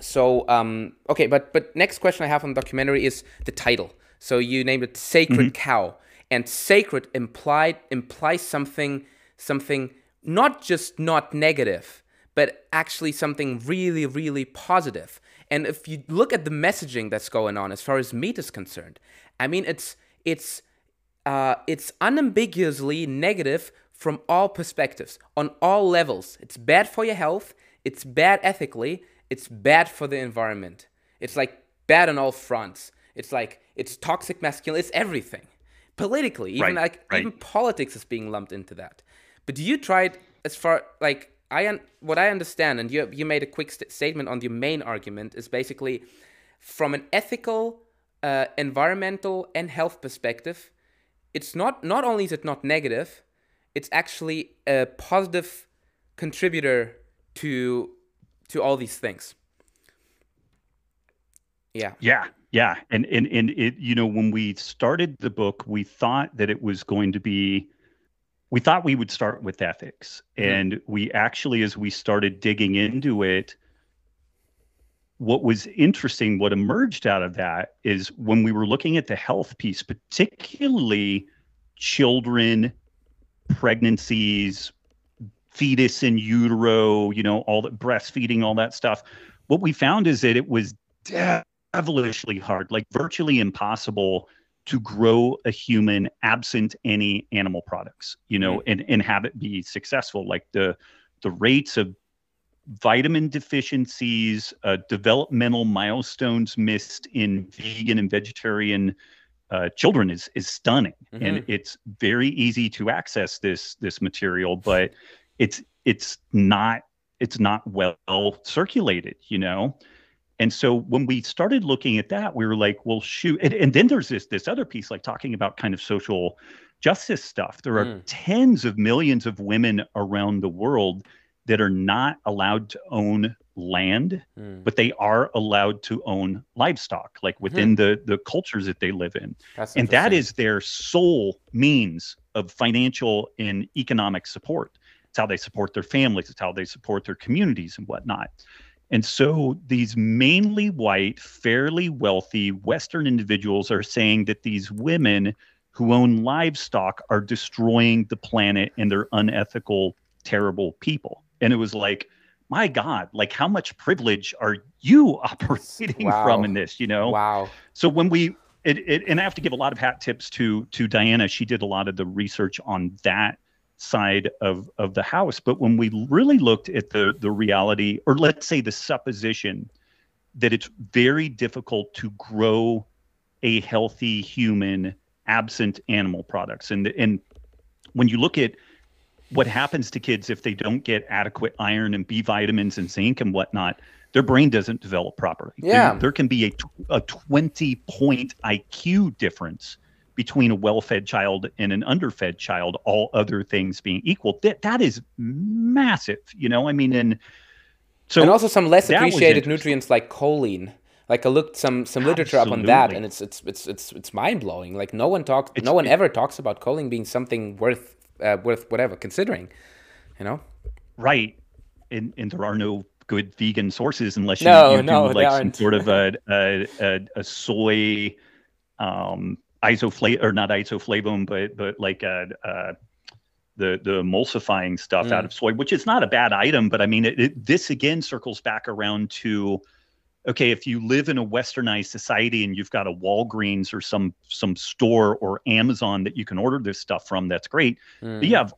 so um, okay, but but next question I have on the documentary is the title. So you named it "Sacred Cow," and "sacred" implied implies something something not just not negative, but actually something really really positive. And if you look at the messaging that's going on as far as meat is concerned, I mean it's it's uh, it's unambiguously negative from all perspectives, on all levels. It's bad for your health, it's bad ethically, it's bad for the environment. It's like bad on all fronts. It's like it's toxic masculinity, it's everything. Politically, even Right, like right. even politics is being lumped into that. But you tried as far like I un- what I understand, and you you made a quick st- statement on your main argument is basically from an ethical, uh, environmental, and health perspective, it's not not only is it not negative, it's actually a positive contributor to to all these things. Yeah. Yeah, yeah, and and and it you know when we started the book, we thought that it was going to be, we thought we would start with ethics, Mhm. and we actually, as we started digging into it, what was interesting, what emerged out of that is when we were looking at the health piece, particularly children, pregnancies, fetus in utero, you know, all the breastfeeding, all that stuff. What we found is that it was devilishly hard, like virtually impossible to grow a human absent any animal products, you know, and, and have it be successful. Like the the rates of vitamin deficiencies, uh, developmental milestones missed in vegan and vegetarian uh, children is is stunning, and it's very easy to access this this material, but it's it's not it's not well circulated, you know. And so when we started looking at that, we were like, well, shoot. And, and then there's this this other piece, like talking about kind of social justice stuff. There are Mm. tens of millions of women around the world that are not allowed to own land, Mm, but they are allowed to own livestock, like within the the cultures that they live in. that's And that is their sole means of financial and economic support. It's how they support their families, it's how they support their communities and whatnot. And so these mainly white, fairly wealthy Western individuals are saying that these women who own livestock are destroying the planet and they're unethical, terrible people. And it was like, my God, like how much privilege are you operating Wow. from in this, you know? wow. so when we it, it and i have to give a lot of hat tips to to diana she did a lot of the research on that side of of the house but when we really looked at the the reality or let's say the supposition that it's very difficult to grow a healthy human absent animal products. And and when you look at what happens to kids if they don't get adequate iron and B vitamins and zinc and whatnot, their brain doesn't develop properly. Yeah. There, there can be a, a 20 point IQ difference between a well-fed child and an underfed child, all other things being equal. That that is massive, you know. I mean, and so and also some less appreciated nutrients like choline. Like I looked some some literature up on that, and it's it's it's it's it's mind blowing. Like no one talks, It's- no one ever talks about choline being something worth uh, worth whatever considering. You know? Right. And and there are no good vegan sources unless you, No, you do they like some aren't. sort of a a, a, a soy um isoflav or not isoflavone, but but like a, a the the emulsifying stuff Mm. out of soy, which is not a bad item, but I mean it, it, this again circles back around to okay, if you live in a westernized society and you've got a Walgreens or some some store or Amazon that you can order this stuff from, that's great. Mm. But you have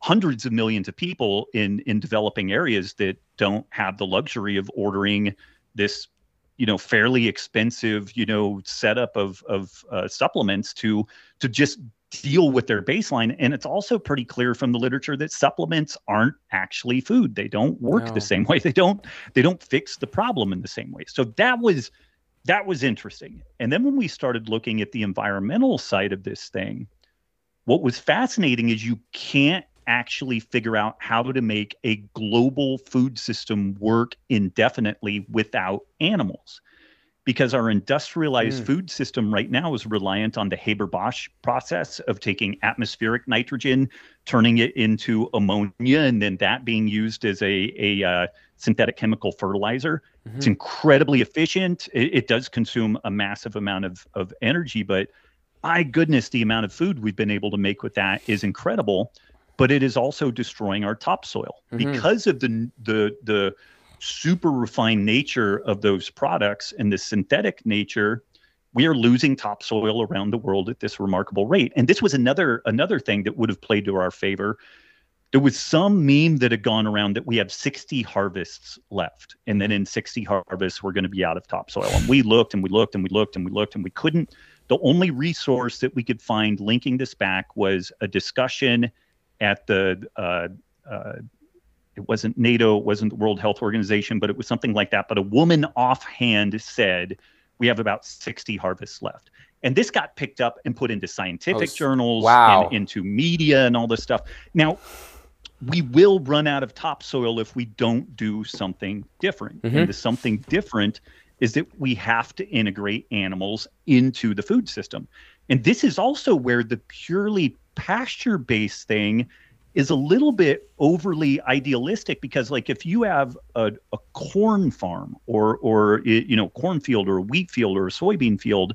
hundreds of millions of people in in developing areas that don't have the luxury of ordering this you know fairly expensive you know setup of of uh, supplements to to just deal with their baseline and it's also pretty clear from the literature that supplements aren't actually food. They don't work No. the same way. They don't they don't fix the problem in the same way. So that was that was interesting. And then when we started looking at the environmental side of this thing what was fascinating is you can't actually figure out how to make a global food system work indefinitely without animals because our industrialized Mm. food system right now is reliant on the Haber-Bosch process of taking atmospheric nitrogen, turning it into ammonia, and then that being used as a, a uh, synthetic chemical fertilizer. It's Mhm. incredibly efficient. It, it does consume a massive amount of, of energy, but my goodness, the amount of food we've been able to make with that is incredible. But it is also destroying our topsoil Mhm. because of the the the super refined nature of those products and the synthetic nature. We are losing topsoil around the world at this remarkable rate. And this was another another thing that would have played to our favor. There was some meme that had gone around that we have 60 harvests left. And then in 60 harvests, we're going to be out of topsoil. And we looked and we looked and we looked and we looked and we couldn't. The only resource that we could find linking this back was a discussion at the, uh, uh, it wasn't NATO, it wasn't the World Health Organization, but it was something like that. But a woman offhand said, we have about 60 harvests left. And this got picked up and put into scientific s- journals wow. and into media and all this stuff. Now, we will run out of topsoil if we don't do something different. Mhm. And the something different is that we have to integrate animals into the food system. And this is also where the purely pasture based thing is a little bit overly idealistic because like if you have a, a corn farm or or you know cornfield or a wheat field or a soybean field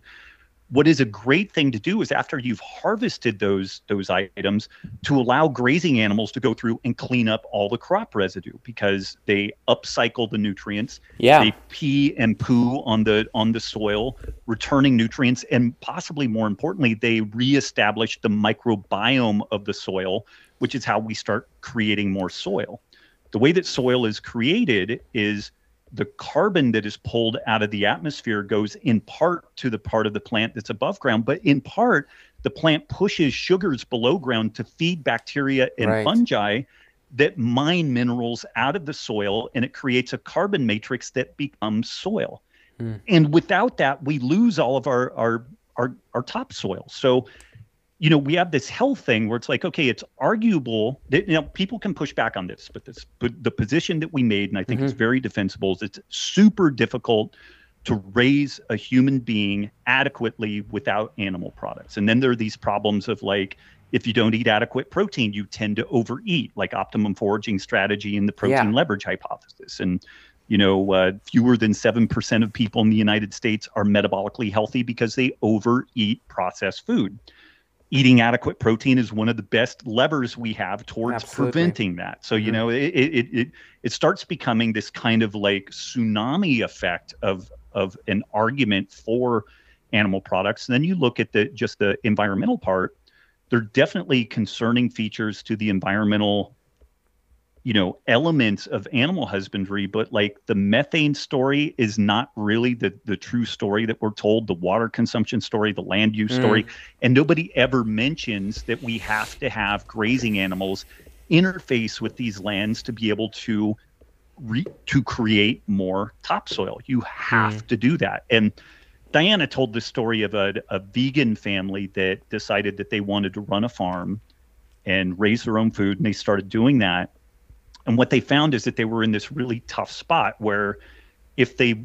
what is a great thing to do is after you've harvested those those items to allow grazing animals to go through and clean up all the crop residue because they upcycle the nutrients Yeah. they pee and poo on the on the soil returning nutrients and possibly more importantly they reestablish the microbiome of the soil which is how we start creating more soil the way that soil is created is the carbon that is pulled out of the atmosphere goes in part to the part of the plant that's above ground but in part the plant pushes sugars below ground to feed bacteria and Right. fungi that mine minerals out of the soil and it creates a carbon matrix that becomes soil. Hmm. And without that, we lose all of our our our, our topsoil. So, you know, we have this health thing where it's like, okay, it's arguable that you know people can push back on this, but this but the position that we made, and I think it's very defensible, is it's super difficult to raise a human being adequately without animal products. And then there are these problems of like if you don't eat adequate protein, you tend to overeat, like optimum foraging strategy and the protein Yeah. leverage hypothesis. And you know, uh, fewer than seven percent of people in the United States are metabolically healthy because they overeat processed food. Eating adequate protein is one of the best levers we have towards Absolutely. preventing that. So you Mhm. know, it, it it it starts becoming this kind of like tsunami effect of of an argument for animal products. And then you look at the just the environmental part. There are definitely concerning features to the environmental you know elements of animal husbandry but like the methane story is not really the the true story that we're told the water consumption story the land use mm. story and nobody ever mentions that we have to have grazing animals interface with these lands to be able to re- to create more topsoil you have mm. to do that and diana told the story of a, a vegan family that decided that they wanted to run a farm and raise their own food and they started doing that and what they found is that they were in this really tough spot where if they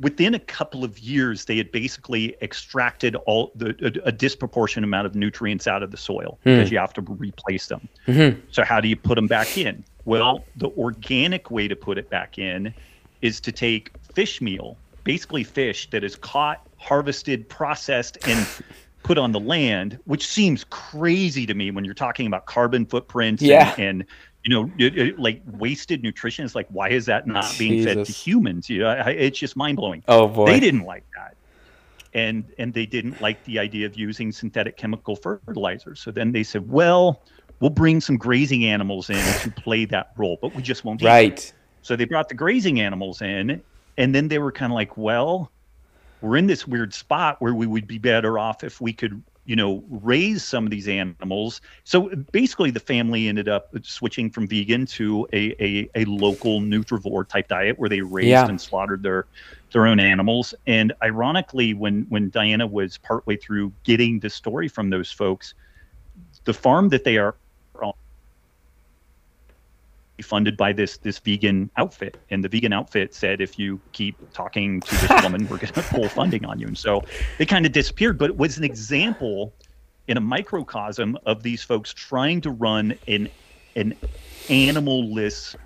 within a couple of years they had basically extracted all the a, a disproportionate amount of nutrients out of the soil mm. because you have to replace them. Mm-hmm. So how do you put them back in? Well, the organic way to put it back in is to take fish meal, basically fish that is caught, harvested, processed and put on the land, which seems crazy to me when you're talking about carbon footprints yeah. and, and you know, it, it, like wasted nutrition is like, why is that not being Jesus. fed to humans? You know, I, it's just mind blowing. Oh boy, they didn't like that, and and they didn't like the idea of using synthetic chemical fertilizers. So then they said, well, we'll bring some grazing animals in to play that role, but we just won't. Right. So they brought the grazing animals in, and then they were kind of like, well, we're in this weird spot where we would be better off if we could you know, raise some of these animals. So basically, the family ended up switching from vegan to a, a, a local nutrivore type diet where they raised yeah. and slaughtered their their own animals. And ironically, when when Diana was partway through getting the story from those folks, the farm that they are funded by this this vegan outfit. And the vegan outfit said if you keep talking to this woman we're going to pull funding on you. And so they kind of disappeared. But it was an example in a microcosm of these folks trying to run an an animal-less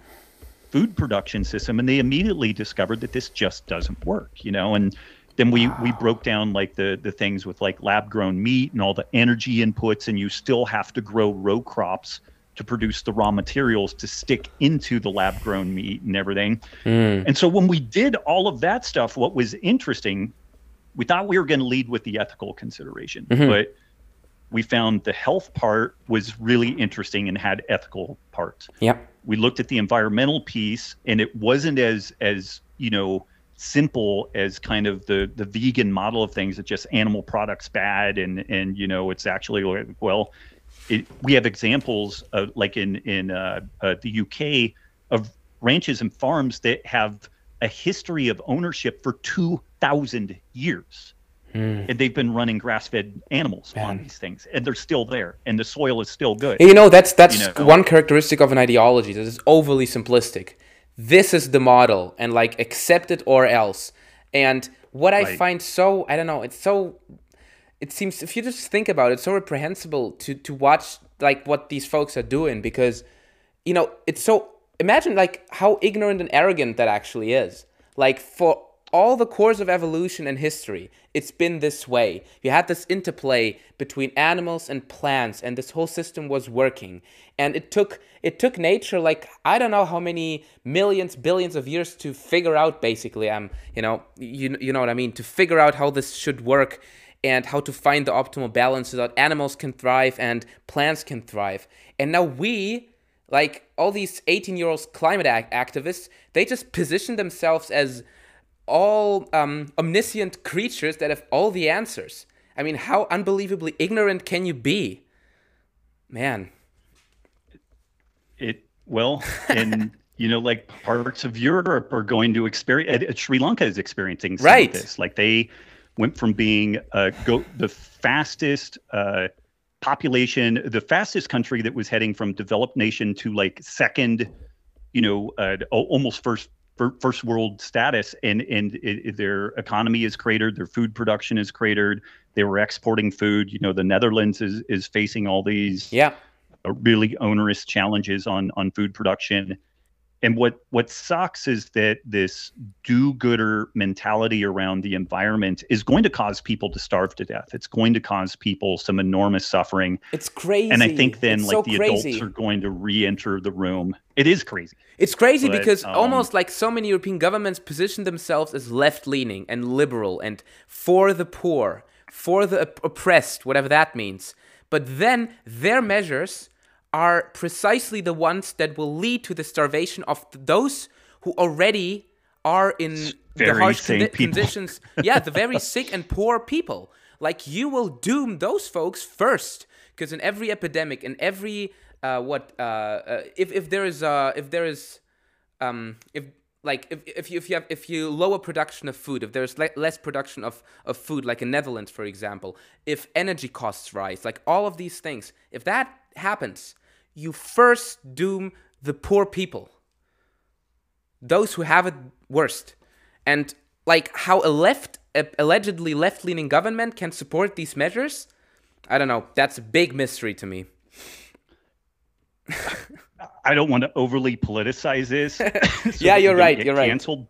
food production system. And they immediately discovered that this just doesn't work you know? And then we wow. we broke down like the the things with like lab grown meat and all the energy inputs and you still have to grow row crops to produce the raw materials to stick into the lab grown meat and everything. Mm. And so when we did all of that stuff, what was interesting, we thought we were going to lead with the ethical consideration, mm-hmm. but we found the health part was really interesting and had ethical parts. Yeah. We looked at the environmental piece and it wasn't as as, you know, simple as kind of the the vegan model of things that just animal products bad and and you know it's actually well it, we have examples of like in in uh, uh, the UK of ranches and farms that have a history of ownership for 2,000 years. Mm. And they've been running grass-fed animals Man. on these things, and they're still there, and the soil is still good. You know, that's that's you know? one characteristic of an ideology that is overly simplistic. This is the model, and like accept it or else. And what I right. find so I don't know, it's so it seems if you just think about it, it's so reprehensible to to watch like what these folks are doing because you know it's so imagine like how ignorant and arrogant that actually is. Like for all the course of evolution and history it's been this way. You had this interplay between animals and plants and this whole system was working. And it took it took nature like i don't know how many millions billions of years to figure out basically um you know you, you know what i mean? To figure out how this should work and how to find the optimal balance so that animals can thrive and plants can thrive. And now we, like all these 18 year old climate activists, they just position themselves as all um, omniscient creatures that have all the answers. I mean, how unbelievably ignorant can you be? Man. It, well, and. you know, like parts of Europe are going to experience. Sri Lanka is experiencing some right. of this. Like they, went from being uh, go the fastest uh, population, the fastest country that was heading from developed nation to like second, you know, uh, almost first first world status, and and it, their economy is cratered, their food production is cratered. They were exporting food. You know, the Netherlands is is facing all these yeah really onerous challenges on on food production and what what sucks is that this do-gooder mentality around the environment is going to cause people to starve to death. It's going to cause people some enormous suffering. It's crazy. And I think then it's like so the crazy. adults are going to re-enter the room. It is crazy. It's crazy but, because um, almost like so many European governments position themselves as left-leaning and liberal and for the poor, for the oppressed, whatever that means. But then their measures are precisely the ones that will lead to the starvation of those who already are in very the harsh condi- conditions. yeah, the very sick and poor people. Like you will doom those folks first, because in every epidemic, in every uh, what uh, uh, if if there is uh, if there is um, if like if, if you if you have if you lower production of food if there's le- less production of, of food like in netherlands for example if energy costs rise like all of these things if that happens you first doom the poor people those who have it worst and like how a left a allegedly left-leaning government can support these measures i don't know that's a big mystery to me I don't want to overly politicize this. so yeah, you're right. You're right. Canceled.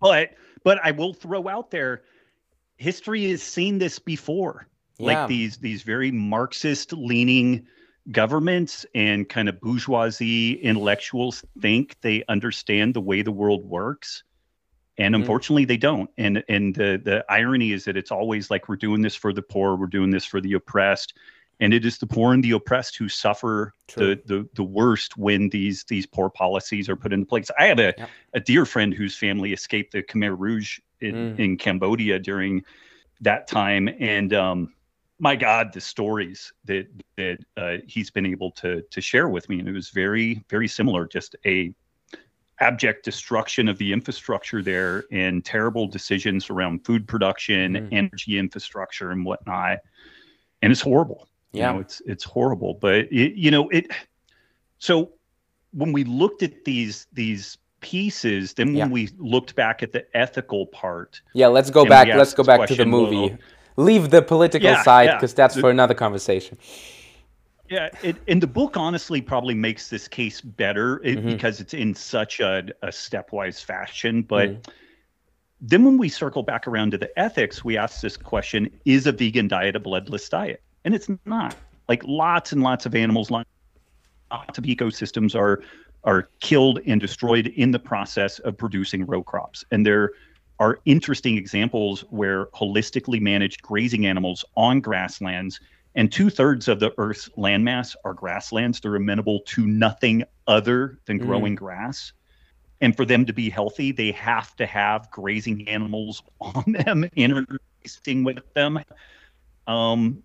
But but I will throw out there, history has seen this before. Yeah. Like these these very Marxist leaning governments and kind of bourgeoisie intellectuals think they understand the way the world works. And Mhm. unfortunately they don't. And and the the irony is that it's always like we're doing this for the poor, we're doing this for the oppressed. And it is the poor and the oppressed who suffer True. the, the the worst when these these poor policies are put into place. I have a, a dear friend whose family escaped the Khmer Rouge in, Mm. in Cambodia during that time, and um, my God, the stories that that uh, he's been able to to share with me, and it was very very similar. Just a abject destruction of the infrastructure there, and terrible decisions around food production, Mm. energy infrastructure, and whatnot. And it's horrible. Yeah. You know, it's it's horrible. But it, you know it. So when we looked at these these pieces, then when Yeah. we looked back at the ethical part, Yeah, let's go back. Let's go back to the movie. well- Leave the political Yeah, side yeah. because that's The- for another conversation. Yeah, it, and the book honestly probably makes this case better it, Mhm. because it's in such a, a stepwise fashion. But Mm. then when we circle back around to the ethics, we ask this question Is a vegan diet a bloodless diet? And it's not. Like lots and lots of animals, lots of ecosystems are are killed and destroyed in the process of producing row crops. And there are interesting examples where holistically managed grazing animals on grasslands and two thirds of the Earth's landmass are grasslands. They're amenable to nothing other than Mm. growing grass. And for them to be healthy, they have to have grazing animals on them, interacting with them. Um,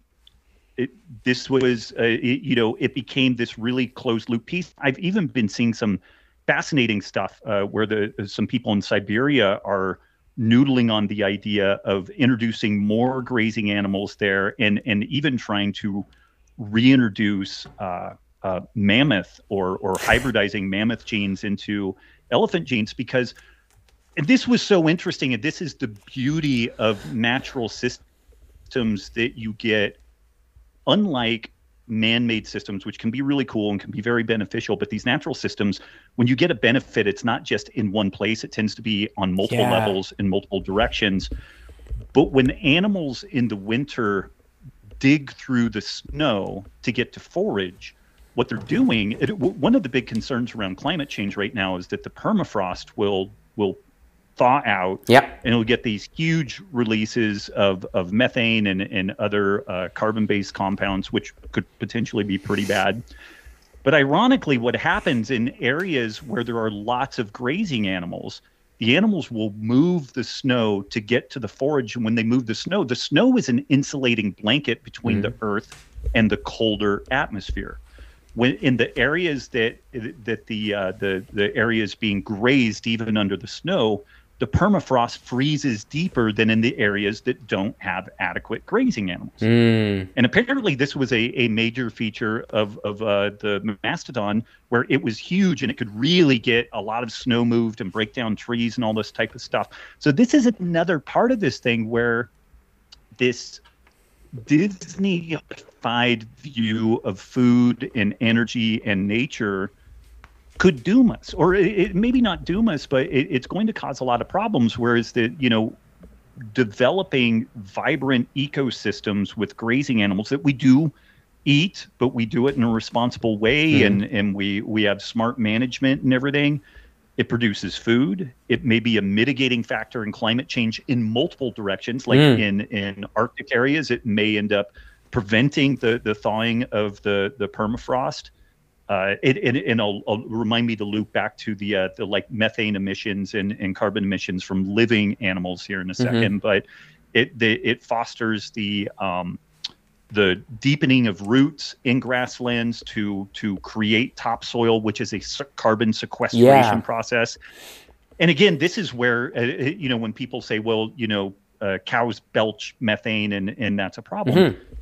it, this was, uh, it, you know, it became this really closed loop piece. I've even been seeing some fascinating stuff uh, where the some people in Siberia are noodling on the idea of introducing more grazing animals there and and even trying to reintroduce uh, uh, mammoth or or hybridizing mammoth genes into elephant genes because and this was so interesting and this is the beauty of natural systems that you get unlike man-made systems which can be really cool and can be very beneficial but these natural systems when you get a benefit it's not just in one place it tends to be on multiple Yeah. levels in multiple directions but when animals in the winter dig through the snow to get to forage what they're doing it, w- one of the big concerns around climate change right now is that the permafrost will will thaw out Yep. and it'll get these huge releases of, of methane and, and other uh, carbon based compounds, which could potentially be pretty bad. But ironically, what happens in areas where there are lots of grazing animals, the animals will move the snow to get to the forage. And when they move the snow, the snow is an insulating blanket between the earth and the colder atmosphere. When in the areas that that the uh, the the areas being grazed even under the snow, the permafrost freezes deeper than in the areas that don't have adequate grazing animals. Mm. And apparently, this was a, a major feature of, of uh, the mastodon, where it was huge and it could really get a lot of snow moved and break down trees and all this type of stuff. So, this is another part of this thing where this Disney-fied view of food and energy and nature could doom us, or it, it maybe not doom us, but it, it's going to cause a lot of problems. Whereas the you know developing vibrant ecosystems with grazing animals that we do eat, but we do it in a responsible way, Mhm. and and we we have smart management and everything. It produces food. It may be a mitigating factor in climate change in multiple directions. Like Mm. in in Arctic areas, it may end up preventing the the thawing of the the permafrost uh, it, and, and it'll, it'll, remind me to loop back to the uh, the like methane emissions and, and carbon emissions from living animals here in a 2nd mm-hmm. but it the, it fosters the um, the deepening of roots in grasslands to to create topsoil, which is a carbon sequestration yeah. process. And again, this is where uh, uh, you know when people say, "Well, you know, uh, cows belch methane, and and that's a problem." Mm-hmm.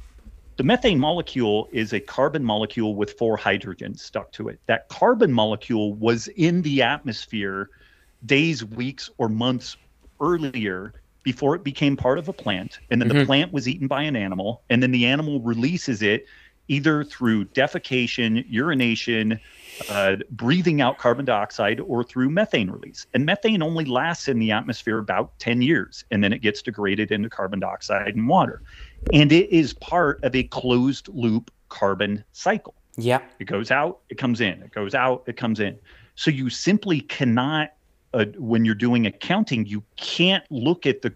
The methane molecule is a carbon molecule with four hydrogens stuck to it. That carbon molecule was in the atmosphere days, weeks, or months earlier before it became part of a plant. And then mm-hmm. the plant was eaten by an animal. And then the animal releases it either through defecation, urination, uh, breathing out carbon dioxide, or through methane release. And methane only lasts in the atmosphere about 10 years. And then it gets degraded into carbon dioxide and water. And it is part of a closed loop carbon cycle. Yeah. It goes out, it comes in, it goes out, it comes in. So you simply cannot uh, when you're doing accounting, you can't look at the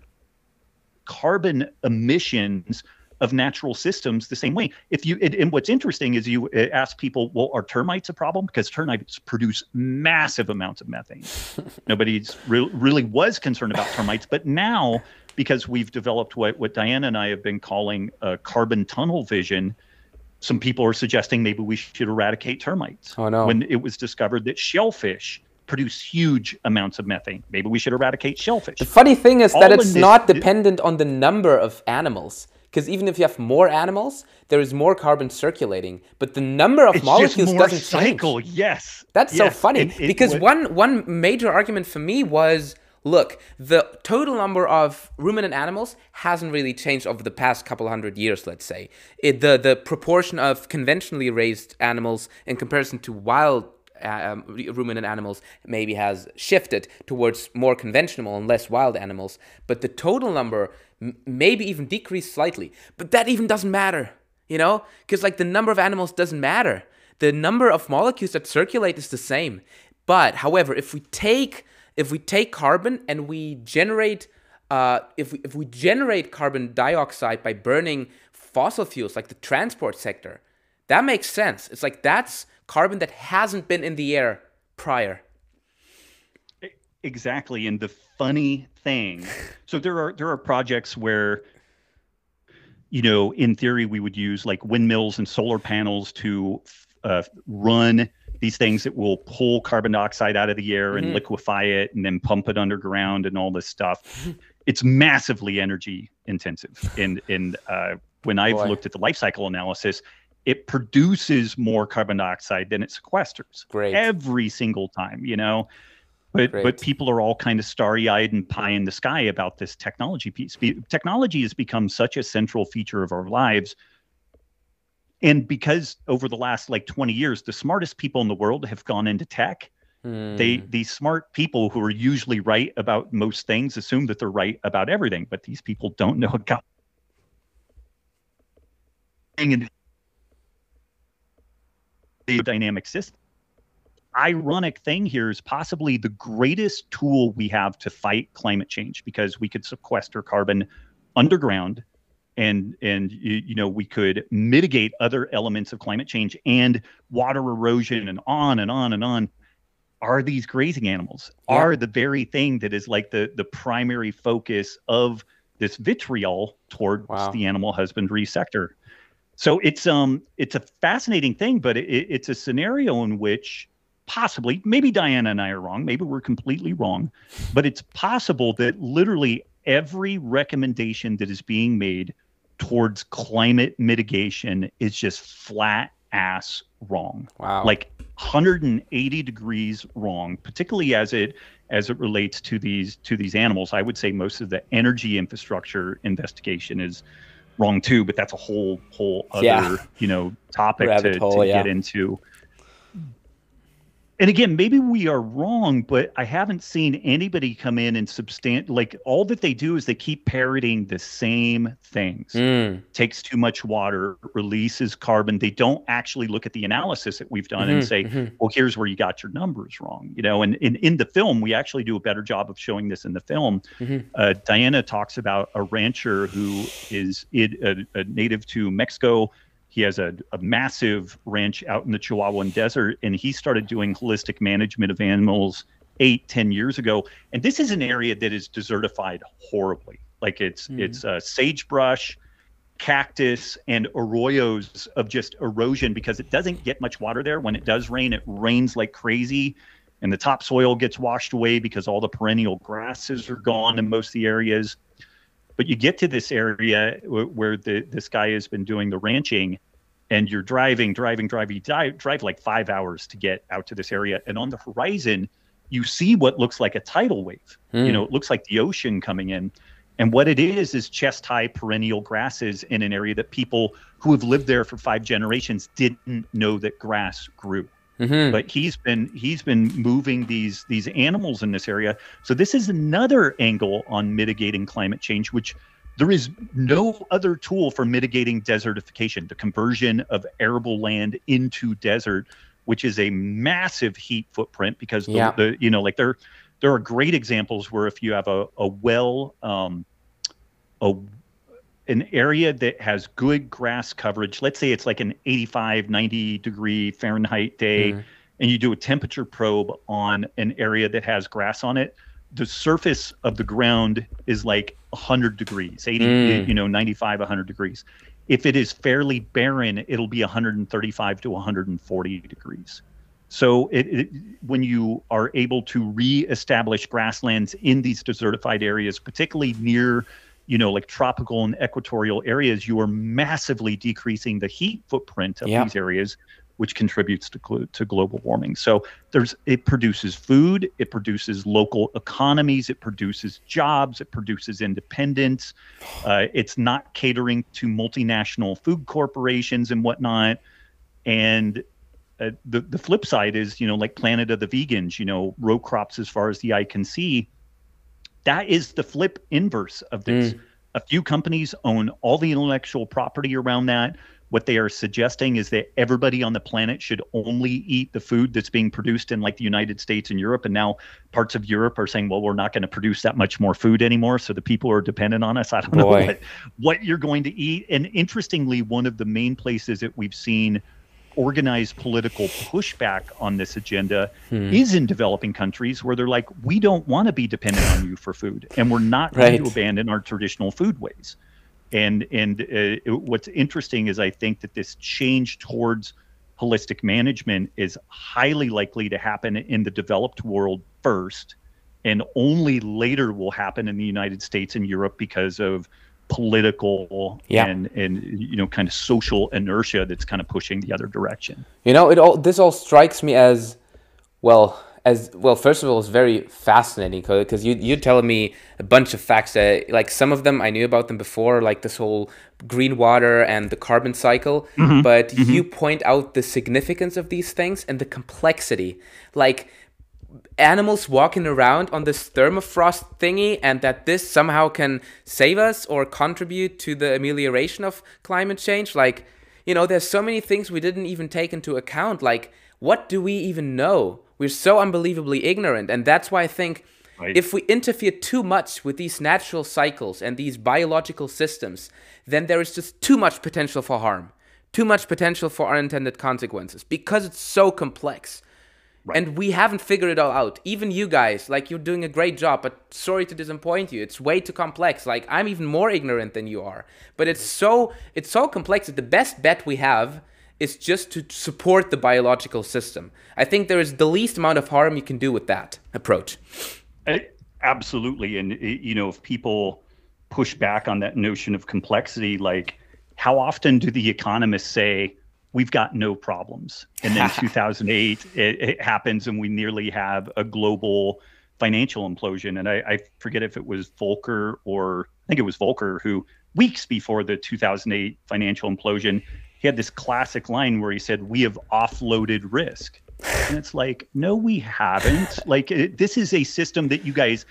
carbon emissions of natural systems the same way. If you and, and what's interesting is you uh, ask people, well, are termites a problem? Because termites produce massive amounts of methane. Nobody's re- really was concerned about termites, but now because we've developed what what Diana and I have been calling a carbon tunnel vision. Some people are suggesting maybe we should eradicate termites. Oh no! When it was discovered that shellfish produce huge amounts of methane. Maybe we should eradicate shellfish. The funny thing is All that it's not dependent on the number of animals. Because even if you have more animals, there is more carbon circulating, but the number of molecules doesn't cycle. change. Yes, that's yes. so funny. It, it, because one one major argument for me was, look, the total number of ruminant animals hasn't really changed over the past couple hundred years. Let's say it, the the proportion of conventionally raised animals in comparison to wild um, ruminant animals maybe has shifted towards more conventional and less wild animals, but the total number m- maybe even decreased slightly. But that even doesn't matter, you know, because like the number of animals doesn't matter. The number of molecules that circulate is the same. But however, if we take if we take carbon and we generate uh, if we if we generate carbon dioxide by burning fossil fuels like the transport sector, that makes sense. It's like that's carbon that hasn't been in the air prior. Exactly. And the funny thing, so there are there are projects where you know, in theory, we would use like windmills and solar panels to uh, run these things that will pull carbon dioxide out of the air and mm-hmm. liquefy it and then pump it underground and all this stuff. it's massively energy intensive. And, and uh, when I've Boy. looked at the life cycle analysis, it produces more carbon dioxide than it sequesters Great. every single time, you know. But Great. but people are all kind of starry-eyed and pie in the sky about this technology piece. Technology has become such a central feature of our lives. And because over the last like 20 years, the smartest people in the world have gone into tech. Mm. They these smart people who are usually right about most things assume that they're right about everything, but these people don't know about the dynamic system. Ironic thing here is possibly the greatest tool we have to fight climate change because we could sequester carbon underground and and you, know we could mitigate other elements of climate change and water erosion and on and on and on. Are these grazing animals? Are the very thing that is like the the primary focus of this vitriol towards wow. the animal husbandry sector. So it's um it's a fascinating thing, but it, it's a scenario in which possibly maybe Diana and I are wrong, maybe we're completely wrong, but it's possible that literally every recommendation that is being made towards climate mitigation is just flat ass wrong. Wow. Like 180 degrees wrong, particularly as it as it relates to these to these animals. I would say most of the energy infrastructure investigation is wrong too, but that's a whole whole other yeah. you know topic to, hole, to yeah. get into and again, maybe we are wrong, but I haven't seen anybody come in and substant like all that they do is they keep parroting the same things. Mm. Takes too much water, releases carbon. They don't actually look at the analysis that we've done mm-hmm, and say, mm-hmm. well, here's where you got your numbers wrong. You know, and in, in the film, we actually do a better job of showing this in the film. Mm-hmm. Uh, Diana talks about a rancher who is it, a, a native to Mexico he has a, a massive ranch out in the Chihuahuan Desert, and he started doing holistic management of animals eight, ten years ago. And this is an area that is desertified horribly. Like it's mm. it's uh, sagebrush, cactus, and arroyos of just erosion because it doesn't get much water there. When it does rain, it rains like crazy, and the topsoil gets washed away because all the perennial grasses are gone in most of the areas. But you get to this area where the this guy has been doing the ranching, and you're driving, driving, driving, drive, drive like five hours to get out to this area, and on the horizon you see what looks like a tidal wave. Mm. You know, it looks like the ocean coming in. And what it is is chest high perennial grasses in an area that people who have lived there for five generations didn't know that grass grew. Mm-hmm. But he's been he's been moving these these animals in this area. So this is another angle on mitigating climate change, which there is no other tool for mitigating desertification, the conversion of arable land into desert which is a massive heat footprint because the, yeah. the you know like there there are great examples where if you have a, a well um, a an area that has good grass coverage let's say it's like an 85 90 degree fahrenheit day mm. and you do a temperature probe on an area that has grass on it the surface of the ground is like 100 degrees 80 mm. you know 95 100 degrees if it is fairly barren, it'll be 135 to 140 degrees. So it, it, when you are able to reestablish grasslands in these desertified areas, particularly near, you know, like tropical and equatorial areas, you are massively decreasing the heat footprint of these areas, which contributes to, to global warming. So there's it produces food, it produces local economies, it produces jobs, it produces independence. Uh, it's not catering to multinational food corporations and whatnot. And uh, the the flip side is, you know, like Planet of the Vegans, you know, row crops as far as the eye can see. That is the flip inverse of this. Mm. A few companies own all the intellectual property around that what they are suggesting is that everybody on the planet should only eat the food that's being produced in like the United States and Europe. And now parts of Europe are saying, well, we're not going to produce that much more food anymore. So the people are dependent on us. I don't Boy. know what, what you're going to eat. And interestingly, one of the main places that we've seen organized political pushback on this agenda hmm. is in developing countries where they're like, we don't want to be dependent on you for food. And we're not right. going to abandon our traditional food ways and and uh, what's interesting is I think that this change towards holistic management is highly likely to happen in the developed world first, and only later will happen in the United States and Europe because of political yeah. and and you know kind of social inertia that's kind of pushing the other direction. You know, it all this all strikes me as well as well first of all it's very fascinating because you you're telling me a bunch of facts that like some of them i knew about them before like this whole green water and the carbon cycle mm-hmm. but mm-hmm. you point out the significance of these things and the complexity like animals walking around on this thermofrost thingy and that this somehow can save us or contribute to the amelioration of climate change like you know there's so many things we didn't even take into account like what do we even know we're so unbelievably ignorant. And that's why I think right. if we interfere too much with these natural cycles and these biological systems, then there is just too much potential for harm, too much potential for unintended consequences because it's so complex. Right. And we haven't figured it all out. Even you guys, like you're doing a great job, but sorry to disappoint you. It's way too complex. Like I'm even more ignorant than you are. But it's so it's so complex that the best bet we have is just to support the biological system. I think there is the least amount of harm you can do with that approach. Absolutely. And, you know, if people push back on that notion of complexity, like how often do the economists say, we've got no problems? And then 2008, it, it, happens and we nearly have a global financial implosion. And I, I forget if it was Volcker or I think it was Volcker who weeks before the 2008 financial implosion he had this classic line where he said, "We have offloaded risk," and it's like, no, we haven't. like it, this is a system that you guys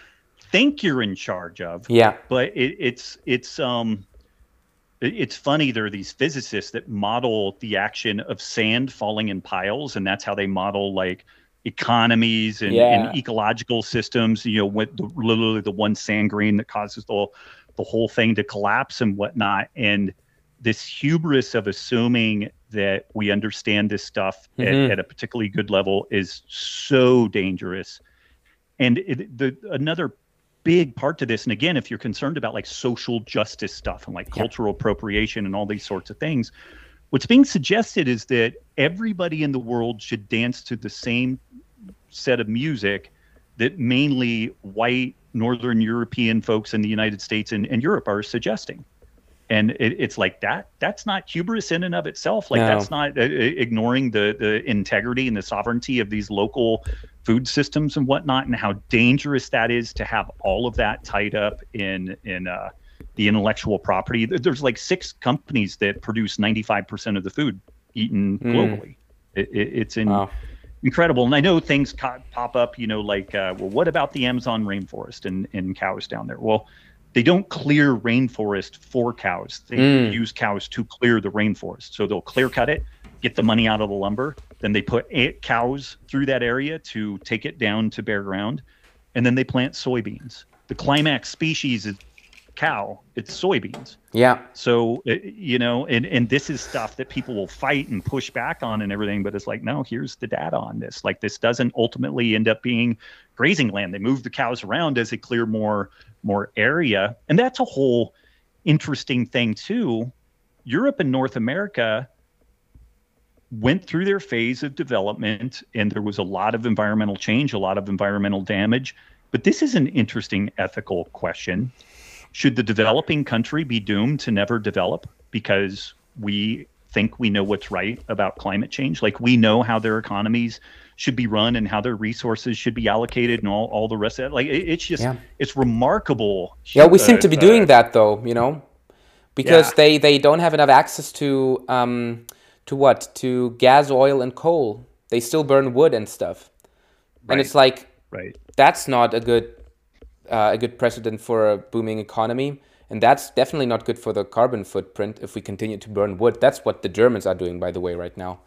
think you're in charge of. Yeah. But it, it's it's um it's funny there are these physicists that model the action of sand falling in piles and that's how they model like economies and, yeah. and ecological systems you know with the, literally the one sand grain that causes the the whole thing to collapse and whatnot and this hubris of assuming that we understand this stuff mm-hmm. at, at, a particularly good level is so dangerous. And it, the another big part to this, and again, if you're concerned about like social justice stuff and like yeah. cultural appropriation and all these sorts of things, what's being suggested is that everybody in the world should dance to the same set of music that mainly white Northern European folks in the United States and, and Europe are suggesting and it, it's like that that's not hubris in and of itself like no. that's not uh, ignoring the the integrity and the sovereignty of these local food systems and whatnot and how dangerous that is to have all of that tied up in in uh, the intellectual property there's like six companies that produce 95% of the food eaten mm. globally it, it, it's in wow. incredible and i know things pop up you know like uh, well what about the amazon rainforest and, and cows down there well they don't clear rainforest for cows. They mm. use cows to clear the rainforest. So they'll clear cut it, get the money out of the lumber. Then they put eight cows through that area to take it down to bare ground. And then they plant soybeans. The climax species is cow, it's soybeans. Yeah. So, uh, you know, and, and this is stuff that people will fight and push back on and everything. But it's like, no, here's the data on this. Like, this doesn't ultimately end up being grazing land. They move the cows around as they clear more more area. And that's a whole interesting thing, too. Europe and North America went through their phase of development, and there was a lot of environmental change, a lot of environmental damage. But this is an interesting ethical question. Should the developing country be doomed to never develop because we think we know what's right about climate change? Like we know how their economies should be run and how their resources should be allocated and all, all the rest of it. Like it, it's just yeah. it's remarkable. Yeah, we uh, seem to be uh, doing that though, you know, because yeah. they they don't have enough access to um to what to gas, oil, and coal. They still burn wood and stuff, right. and it's like right. That's not a good uh, a good precedent for a booming economy. And that's definitely not good for the carbon footprint if we continue to burn wood. That's what the Germans are doing, by the way, right now.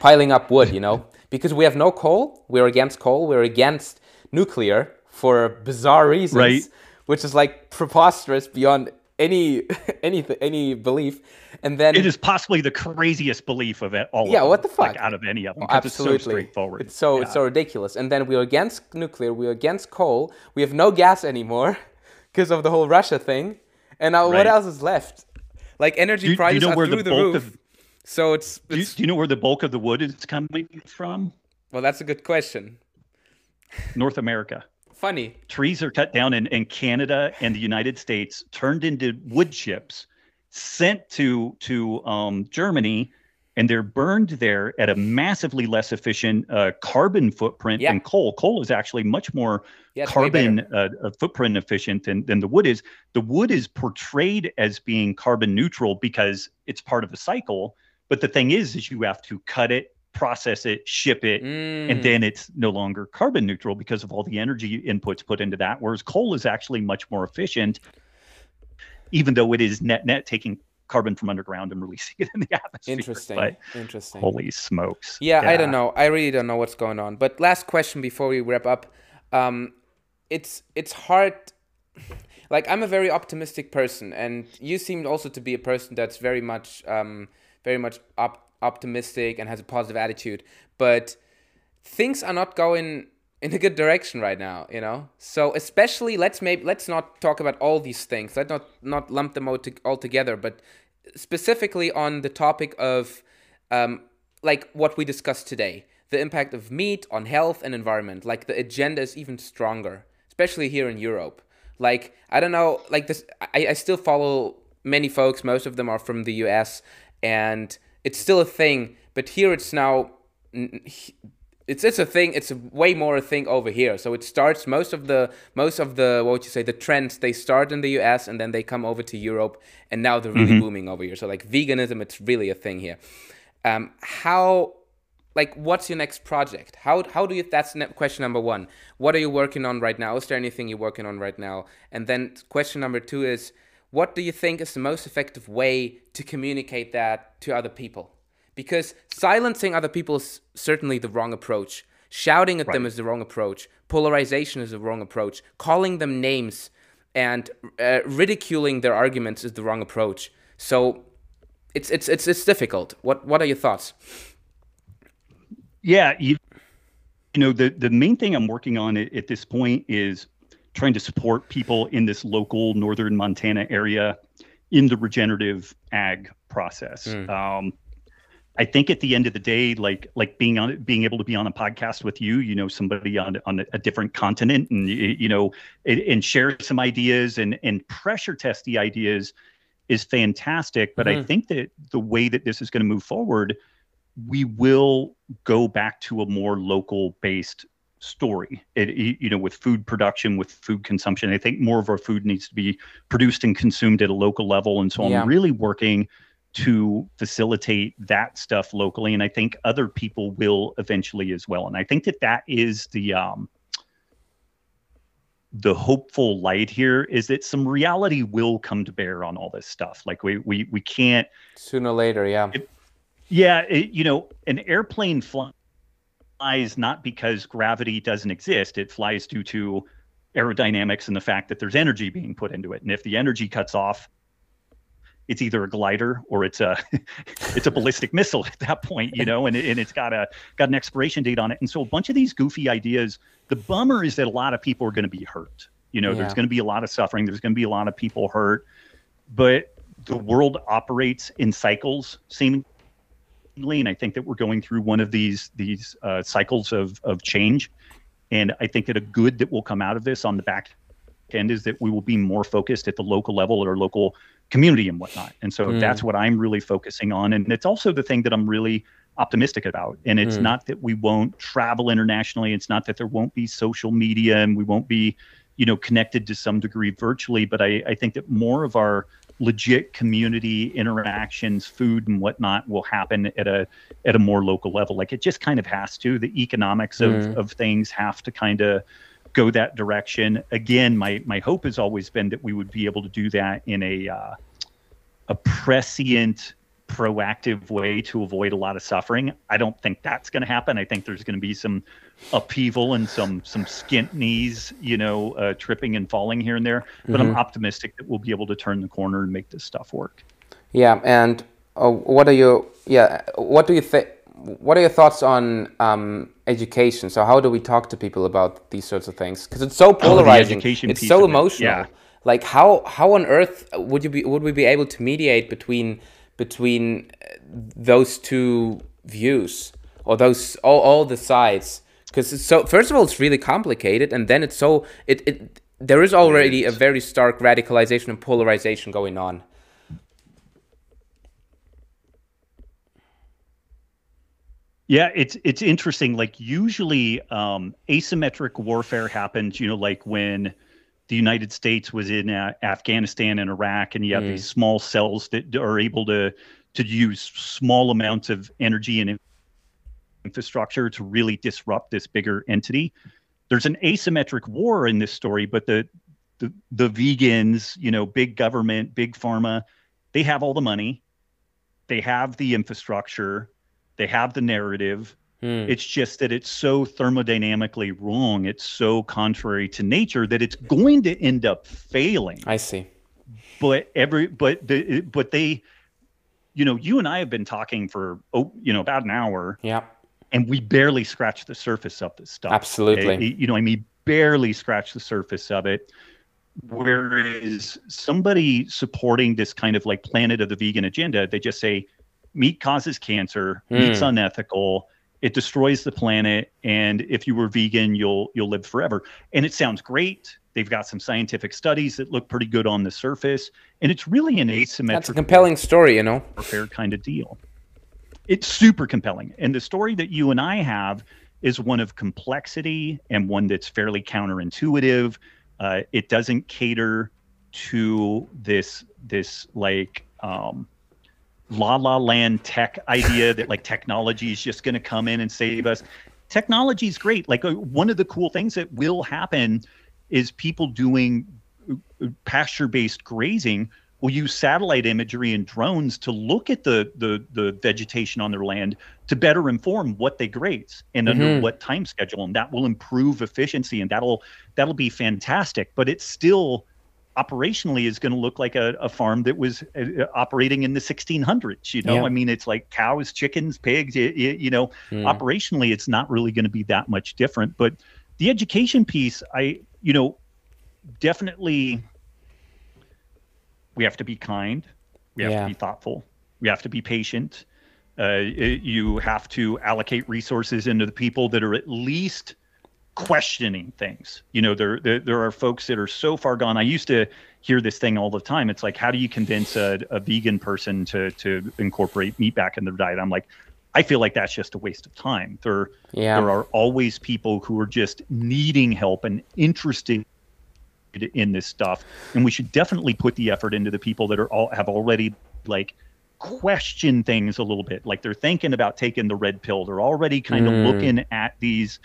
Piling up wood, you know? Because we have no coal. We're against coal. We're against nuclear for bizarre reasons, right. which is like preposterous beyond any any any belief. And then it is possibly the craziest belief of it all. Yeah, of what the fuck? Like, out of any of them, oh, absolutely, it's so straightforward. It's so yeah. it's so ridiculous. And then we're against nuclear. We're against coal. We have no gas anymore because of the whole Russia thing. And now, right. what else is left? Like energy do, prices do you know are through the, the roof. Of, so it's, it's do, you, do you know where the bulk of the wood is coming from? Well, that's a good question. North America. Funny. Trees are cut down in, in Canada and the United States, turned into wood chips, sent to to um, Germany, and they're burned there at a massively less efficient uh, carbon footprint than coal. Coal is actually much more yeah, carbon uh, uh, footprint efficient than, than the wood is. The wood is portrayed as being carbon neutral because it's part of the cycle but the thing is, is you have to cut it, process it, ship it, mm. and then it's no longer carbon neutral because of all the energy inputs put into that. Whereas coal is actually much more efficient, even though it is net net taking carbon from underground and releasing it in the atmosphere. Interesting. But Interesting. Holy smokes. Yeah, yeah, I don't know. I really don't know what's going on. But last question before we wrap up. Um, it's it's hard like I'm a very optimistic person and you seem also to be a person that's very much um, very much op- optimistic and has a positive attitude. But things are not going in a good direction right now, you know. So especially let's maybe let's not talk about all these things. Let's not not lump them all, to, all together, but specifically on the topic of um, like what we discussed today, the impact of meat on health and environment. Like the agenda is even stronger, especially here in Europe. Like I don't know, like this. I, I still follow many folks. Most of them are from the U.S and it's still a thing. But here it's now it's it's a thing. It's a way more a thing over here. So it starts most of the most of the what would you say the trends they start in the U.S. and then they come over to Europe, and now they're really mm-hmm. booming over here. So like veganism, it's really a thing here. Um, how like what's your next project? How how do you? That's question number one. What are you working on right now? Is there anything you're working on right now? And then question number two is what do you think is the most effective way to communicate that to other people? Because silencing other people is certainly the wrong approach. Shouting at right. them is the wrong approach. Polarization is the wrong approach. Calling them names and uh, ridiculing their arguments is the wrong approach. So, it's it's it's it's difficult. What what are your thoughts? Yeah, you, you know the the main thing I'm working on at, at this point is trying to support people in this local northern Montana area in the regenerative ag process. Mm. Um, I think at the end of the day, like like being on being able to be on a podcast with you, you know, somebody on on a different continent, and you know, and, and share some ideas and and pressure test the ideas is fantastic. But mm-hmm. I think that the way that this is going to move forward, we will go back to a more local based story. It, you know, with food production, with food consumption, I think more of our food needs to be produced and consumed at a local level. And so I'm really working to facilitate that stuff locally. And i think other people will eventually as well. And i think that that is the um the hopeful light here is that some reality will come to bear on all this stuff. Like we we we can't sooner or later yeah. It, yeah it, you know an airplane flies not because gravity doesn't exist it flies due to aerodynamics and the fact that there's energy being put into it and if the energy cuts off it's either a glider or it's a it's a ballistic missile at that point, you know, and, and it's got a got an expiration date on it. And so a bunch of these goofy ideas. The bummer is that a lot of people are going to be hurt. You know, yeah. there's going to be a lot of suffering. There's going to be a lot of people hurt, but the world operates in cycles, seemingly. And I think that we're going through one of these these uh, cycles of of change. And I think that a good that will come out of this on the back end is that we will be more focused at the local level or local community and whatnot. And so mm. that's what I'm really focusing on. And it's also the thing that I'm really optimistic about. And it's mm. not that we won't travel internationally. It's not that there won't be social media and we won't be, you know, connected to some degree virtually. But I, I think that more of our legit community interactions, food and whatnot will happen at a at a more local level. Like it just kind of has to. The economics of, mm. of things have to kind of go that direction. Again, my my hope has always been that we would be able to do that in a uh, a prescient, proactive way to avoid a lot of suffering. I don't think that's going to happen. I think there's going to be some upheaval and some some skint knees, you know, uh, tripping and falling here and there. But mm-hmm. I'm optimistic that we'll be able to turn the corner and make this stuff work. Yeah, and uh, what are your yeah? What do you think? what are your thoughts on um, education? So how do we talk to people about these sorts of things? Because it's so oh, polarizing. Oh, it's so emotional. It. Yeah. Like how how on earth would you be would we be able to mediate between between uh, those two views or those all, all the sides? Because so first of all it's really complicated, and then it's so it, it there is already a very stark radicalization and polarization going on. Yeah, it's it's interesting. Like usually, um, asymmetric warfare happens. You know, like when the United States was in uh, Afghanistan and Iraq, and you have mm. these small cells that are able to to use small amounts of energy and infrastructure to really disrupt this bigger entity. There's an asymmetric war in this story, but the the, the vegans, you know, big government, big pharma, they have all the money, they have the infrastructure, they have the narrative. Hmm. It's just that it's so thermodynamically wrong. It's so contrary to nature that it's going to end up failing. I see. But every but the but they, you know, you and I have been talking for oh, you know, about an hour. Yeah. And we barely scratched the surface of this stuff. Absolutely. You know, I mean, barely scratch the surface of it. Whereas somebody supporting this kind of like planet of the vegan agenda, they just say, meat causes cancer, mm. meat's unethical, it destroys the planet, and if you were vegan, you'll you'll live forever. And it sounds great. They've got some scientific studies that look pretty good on the surface, and it's really an asymmetric. That's a compelling story, you know. Fair kind of deal. It's super compelling, and the story that you and I have is one of complexity and one that's fairly counterintuitive. Uh, it doesn't cater to this this like um, la la land tech idea that like technology is just going to come in and save us. Technology is great. Like uh, one of the cool things that will happen is people doing uh, pasture based grazing will use satellite imagery and drones to look at the, the the vegetation on their land to better inform what they graze and mm-hmm. under what time schedule and that will improve efficiency and that'll that'll be fantastic but it's still operationally is going to look like a, a farm that was uh, operating in the 1600s you know Yeah. i mean it's like cows chickens pigs y- y- you know Mm. operationally it's not really going to be that much different but the education piece i you know definitely we have to be kind we have Yeah. to be thoughtful we have to be patient uh, it- you have to allocate resources into the people that are at least questioning things. You know there, there there are folks that are so far gone. I used to hear this thing all the time. It's like how do you convince a, a vegan person to to incorporate meat back in their diet? I'm like i feel like that's just a waste of time. There Yeah. there are always people who are just needing help and interested in this stuff. And we should definitely put the effort into the people that are all have already like question things a little bit. Like they're thinking about taking the red pill. They're already kind of Mm. looking at these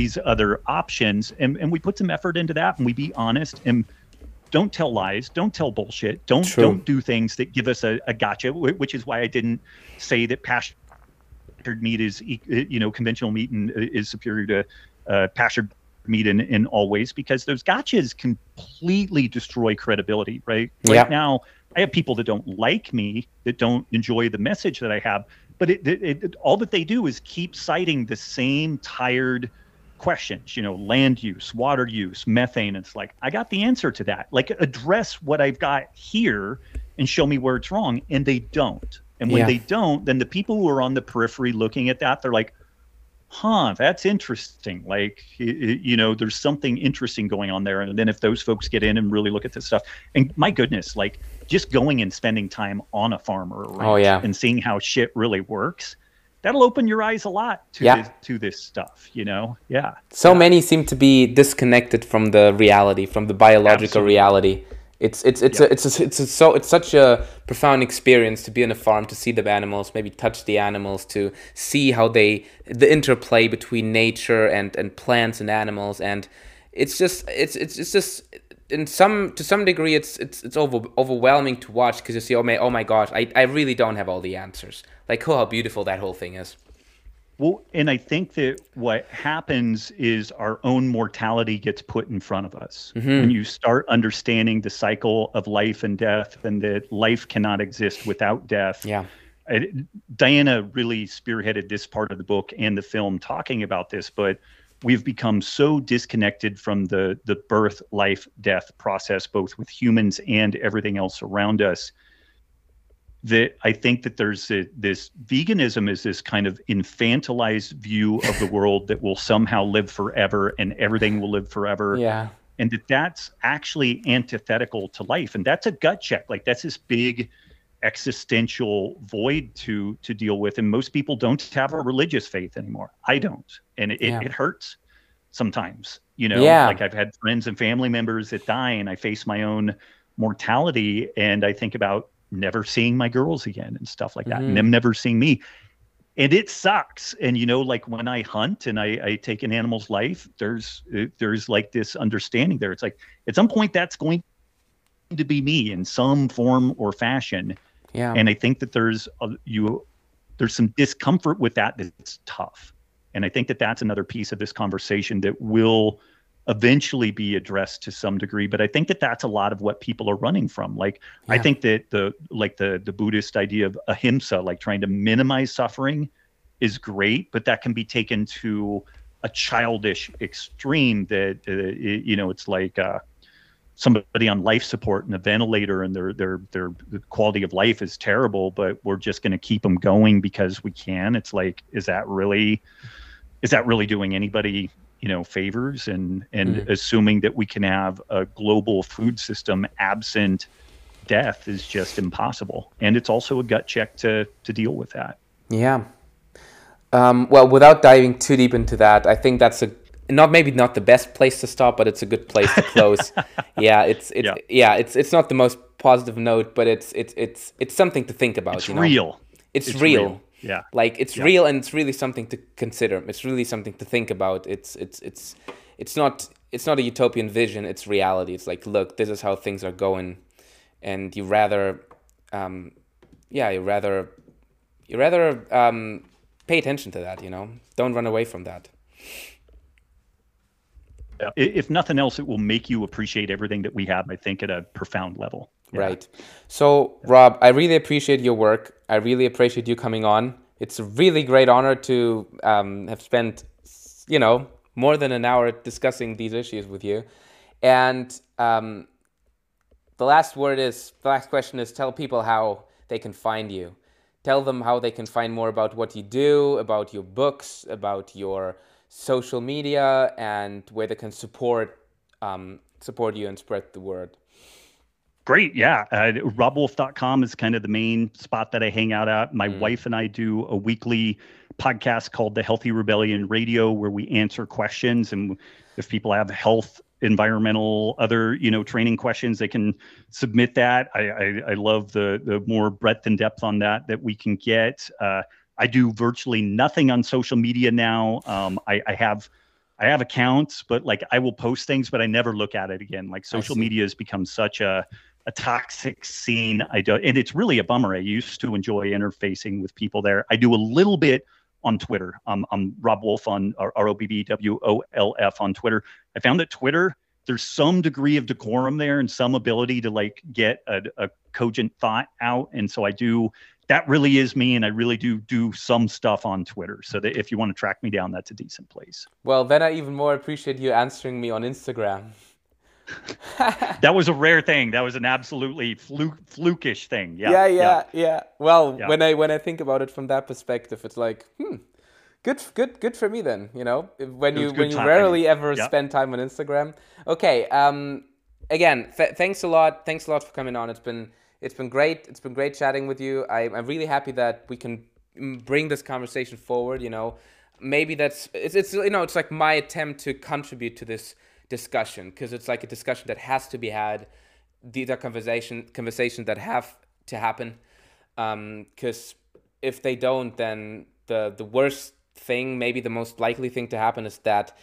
these other options and, and we put some effort into that and we be honest and don't tell lies don't tell bullshit don't True. don't do things that give us a, a gotcha which is why i didn't say that pastured meat is e- you know conventional meat and uh, is superior to uh, pastured meat in, in all ways because those gotchas completely destroy credibility right Yeah. right now i have people that don't like me that don't enjoy the message that i have but it, it, it all that they do is keep citing the same tired questions you know land use water use methane. It's like i got the answer to that. Like address what i've got here and show me where it's wrong. And they don't. And when Yeah. they don't then the people who are on the periphery looking at that they're like huh that's interesting. Like you know there's something interesting going on there. And then if those folks get in and really look at this stuff and my goodness like just going and spending time on a farm or a ranch Oh, yeah. and seeing how shit really works that'll open your eyes a lot to Yeah. this, to this stuff you know yeah So many seem to be disconnected from the reality, from the biological Absolutely. reality. It's it's it's Yeah. a, it's a, it's a, so it's such a profound experience to be on a farm, to see the animals, maybe touch the animals, to see how they the interplay between nature and and plants and animals, and it's just it's it's it's just in some to some degree it's it's it's over, overwhelming to watch because you see oh my oh my gosh I, I really don't have all the answers like oh how beautiful that whole thing is Well, and I think that what happens is our own mortality gets put in front of us. Mm-hmm. When you start understanding the cycle of life and death and that life cannot exist without death. yeah I- Diana really spearheaded this part of the book and the film talking about this, but we've become so disconnected from the the birth, life, death process, both with humans and everything else around us, that I think that there's a, this veganism is this kind of infantilized view of the world that will somehow live forever and everything will live forever. Yeah. And that that's actually antithetical to life. And that's a gut check. Like that's this big existential void to to deal with. And most people don't have a religious faith anymore. I don't. And it, Yeah. it, it hurts sometimes you know? Yeah. like i've had friends and family members that die and i face my own mortality. And i think about never seeing my girls again and stuff like that. Mhm. and them never seeing me. And it sucks. And you know like when i hunt and i, I take an animal's life there's there's like this understanding there. It's like at some point that's going to be me in some form or fashion yeah. And i think that there's a, you there's some discomfort with that that's tough. And i think that that's another piece of this conversation that will eventually be addressed to some degree. But i think that that's a lot of what people are running from. Like i think that the like the the buddhist idea of ahimsa like trying to minimize suffering is great but that can be taken to a childish extreme that uh, you know it's like uh somebody on life support and a ventilator and their their their quality of life is terrible but we're just going to keep them going because we can it's like is that really is that really doing anybody you know favors and and Mm. assuming that we can have a global food system absent death is just impossible and it's also a gut check to to deal with that Yeah. Um, well, without diving too deep into that, I think that's a not maybe not the best place to stop, but it's a good place to close. yeah, it's it's yeah. Yeah. it's it's not the most positive note, but it's it's it's it's something to think about. it's you know? real It's, It's real. real. yeah Like it's Yeah. real and it's really something to consider. It's really something to think about. It's it's it's it's not it's not a utopian vision. It's reality. It's like look, this is how things are going, and you rather, um, yeah, you rather you rather um, pay attention to that. You know, don't run away from that. Yeah. If nothing else, it will make you appreciate everything that we have. I think at a profound level. Yeah. Right. So, Robb, I really appreciate your work. I really appreciate you coming on. It's a really great honor to um, have spent, you know, more than an hour discussing these issues with you. And um, the last word is the last question is tell people how they can find you. Tell them how they can find more about what you do, about your books, about your social media, and where they can support um, support you and spread the word. Great. Yeah. Uh, robbwolf.com is kind of the main spot that I hang out at. My mm. wife and I do a weekly podcast called The Healthy Rebellion Radio, where we answer questions. And if people have health, environmental, other, you know, training questions, they can submit that. I, I, I love the, the more breadth and depth on that that we can get. Uh, I do virtually nothing on social media now. Um, I, I have I have accounts, but like I will post things, but I never look at it again. Like social media has become such a a toxic scene. I do, and it's really a bummer. I used to enjoy interfacing with people there. I do a little bit on Twitter. Um, I'm Robb Wolf on R O B B W O L F on Twitter. I found that Twitter, there's some degree of decorum there and some ability to like get a, a cogent thought out. And so I do. That really is me, and I really do do some stuff on Twitter. So that if you want to track me down, that's a decent place. Well, then I even more appreciate you answering me on Instagram. that was a rare thing. That was an absolutely fluke, flukish thing. Yeah, yeah, yeah, yeah. yeah. Well, yeah. when I when I think about it from that perspective, it's like, hmm, good, good, good for me then. You know, when you when you time. rarely ever yeah. spend time on Instagram. Okay. Um. Again, th- thanks a lot. Thanks a lot for coming on. It's been it's been great. It's been great chatting with you. I, I'm really happy that we can bring this conversation forward. You know, maybe that's it's it's you know it's like my attempt to contribute to this discussion because it's like a discussion that has to be had. These are conversation conversations that have to happen because um, if they don't, then the the worst thing, maybe the most likely thing to happen is that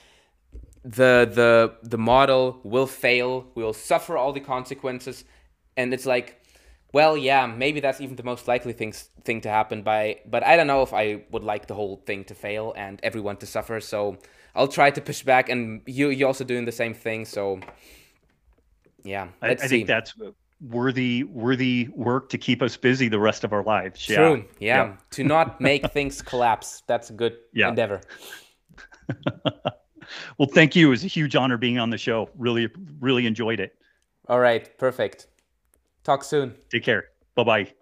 the the the model will fail. We will suffer all the consequences, and it's like, well, yeah, maybe that's even the most likely things thing to happen. By but I don't know if I would like the whole thing to fail and everyone to suffer. So I'll try to push back, and you you're also doing the same thing. So yeah, I, I think that's worthy worthy work to keep us busy the rest of our lives. True. Yeah. yeah. to not make things collapse. That's a good yeah. endeavor. well, thank you. It was a huge honor being on the show. Really, really enjoyed it. All right. Perfect. Talk soon. Take care. Bye bye.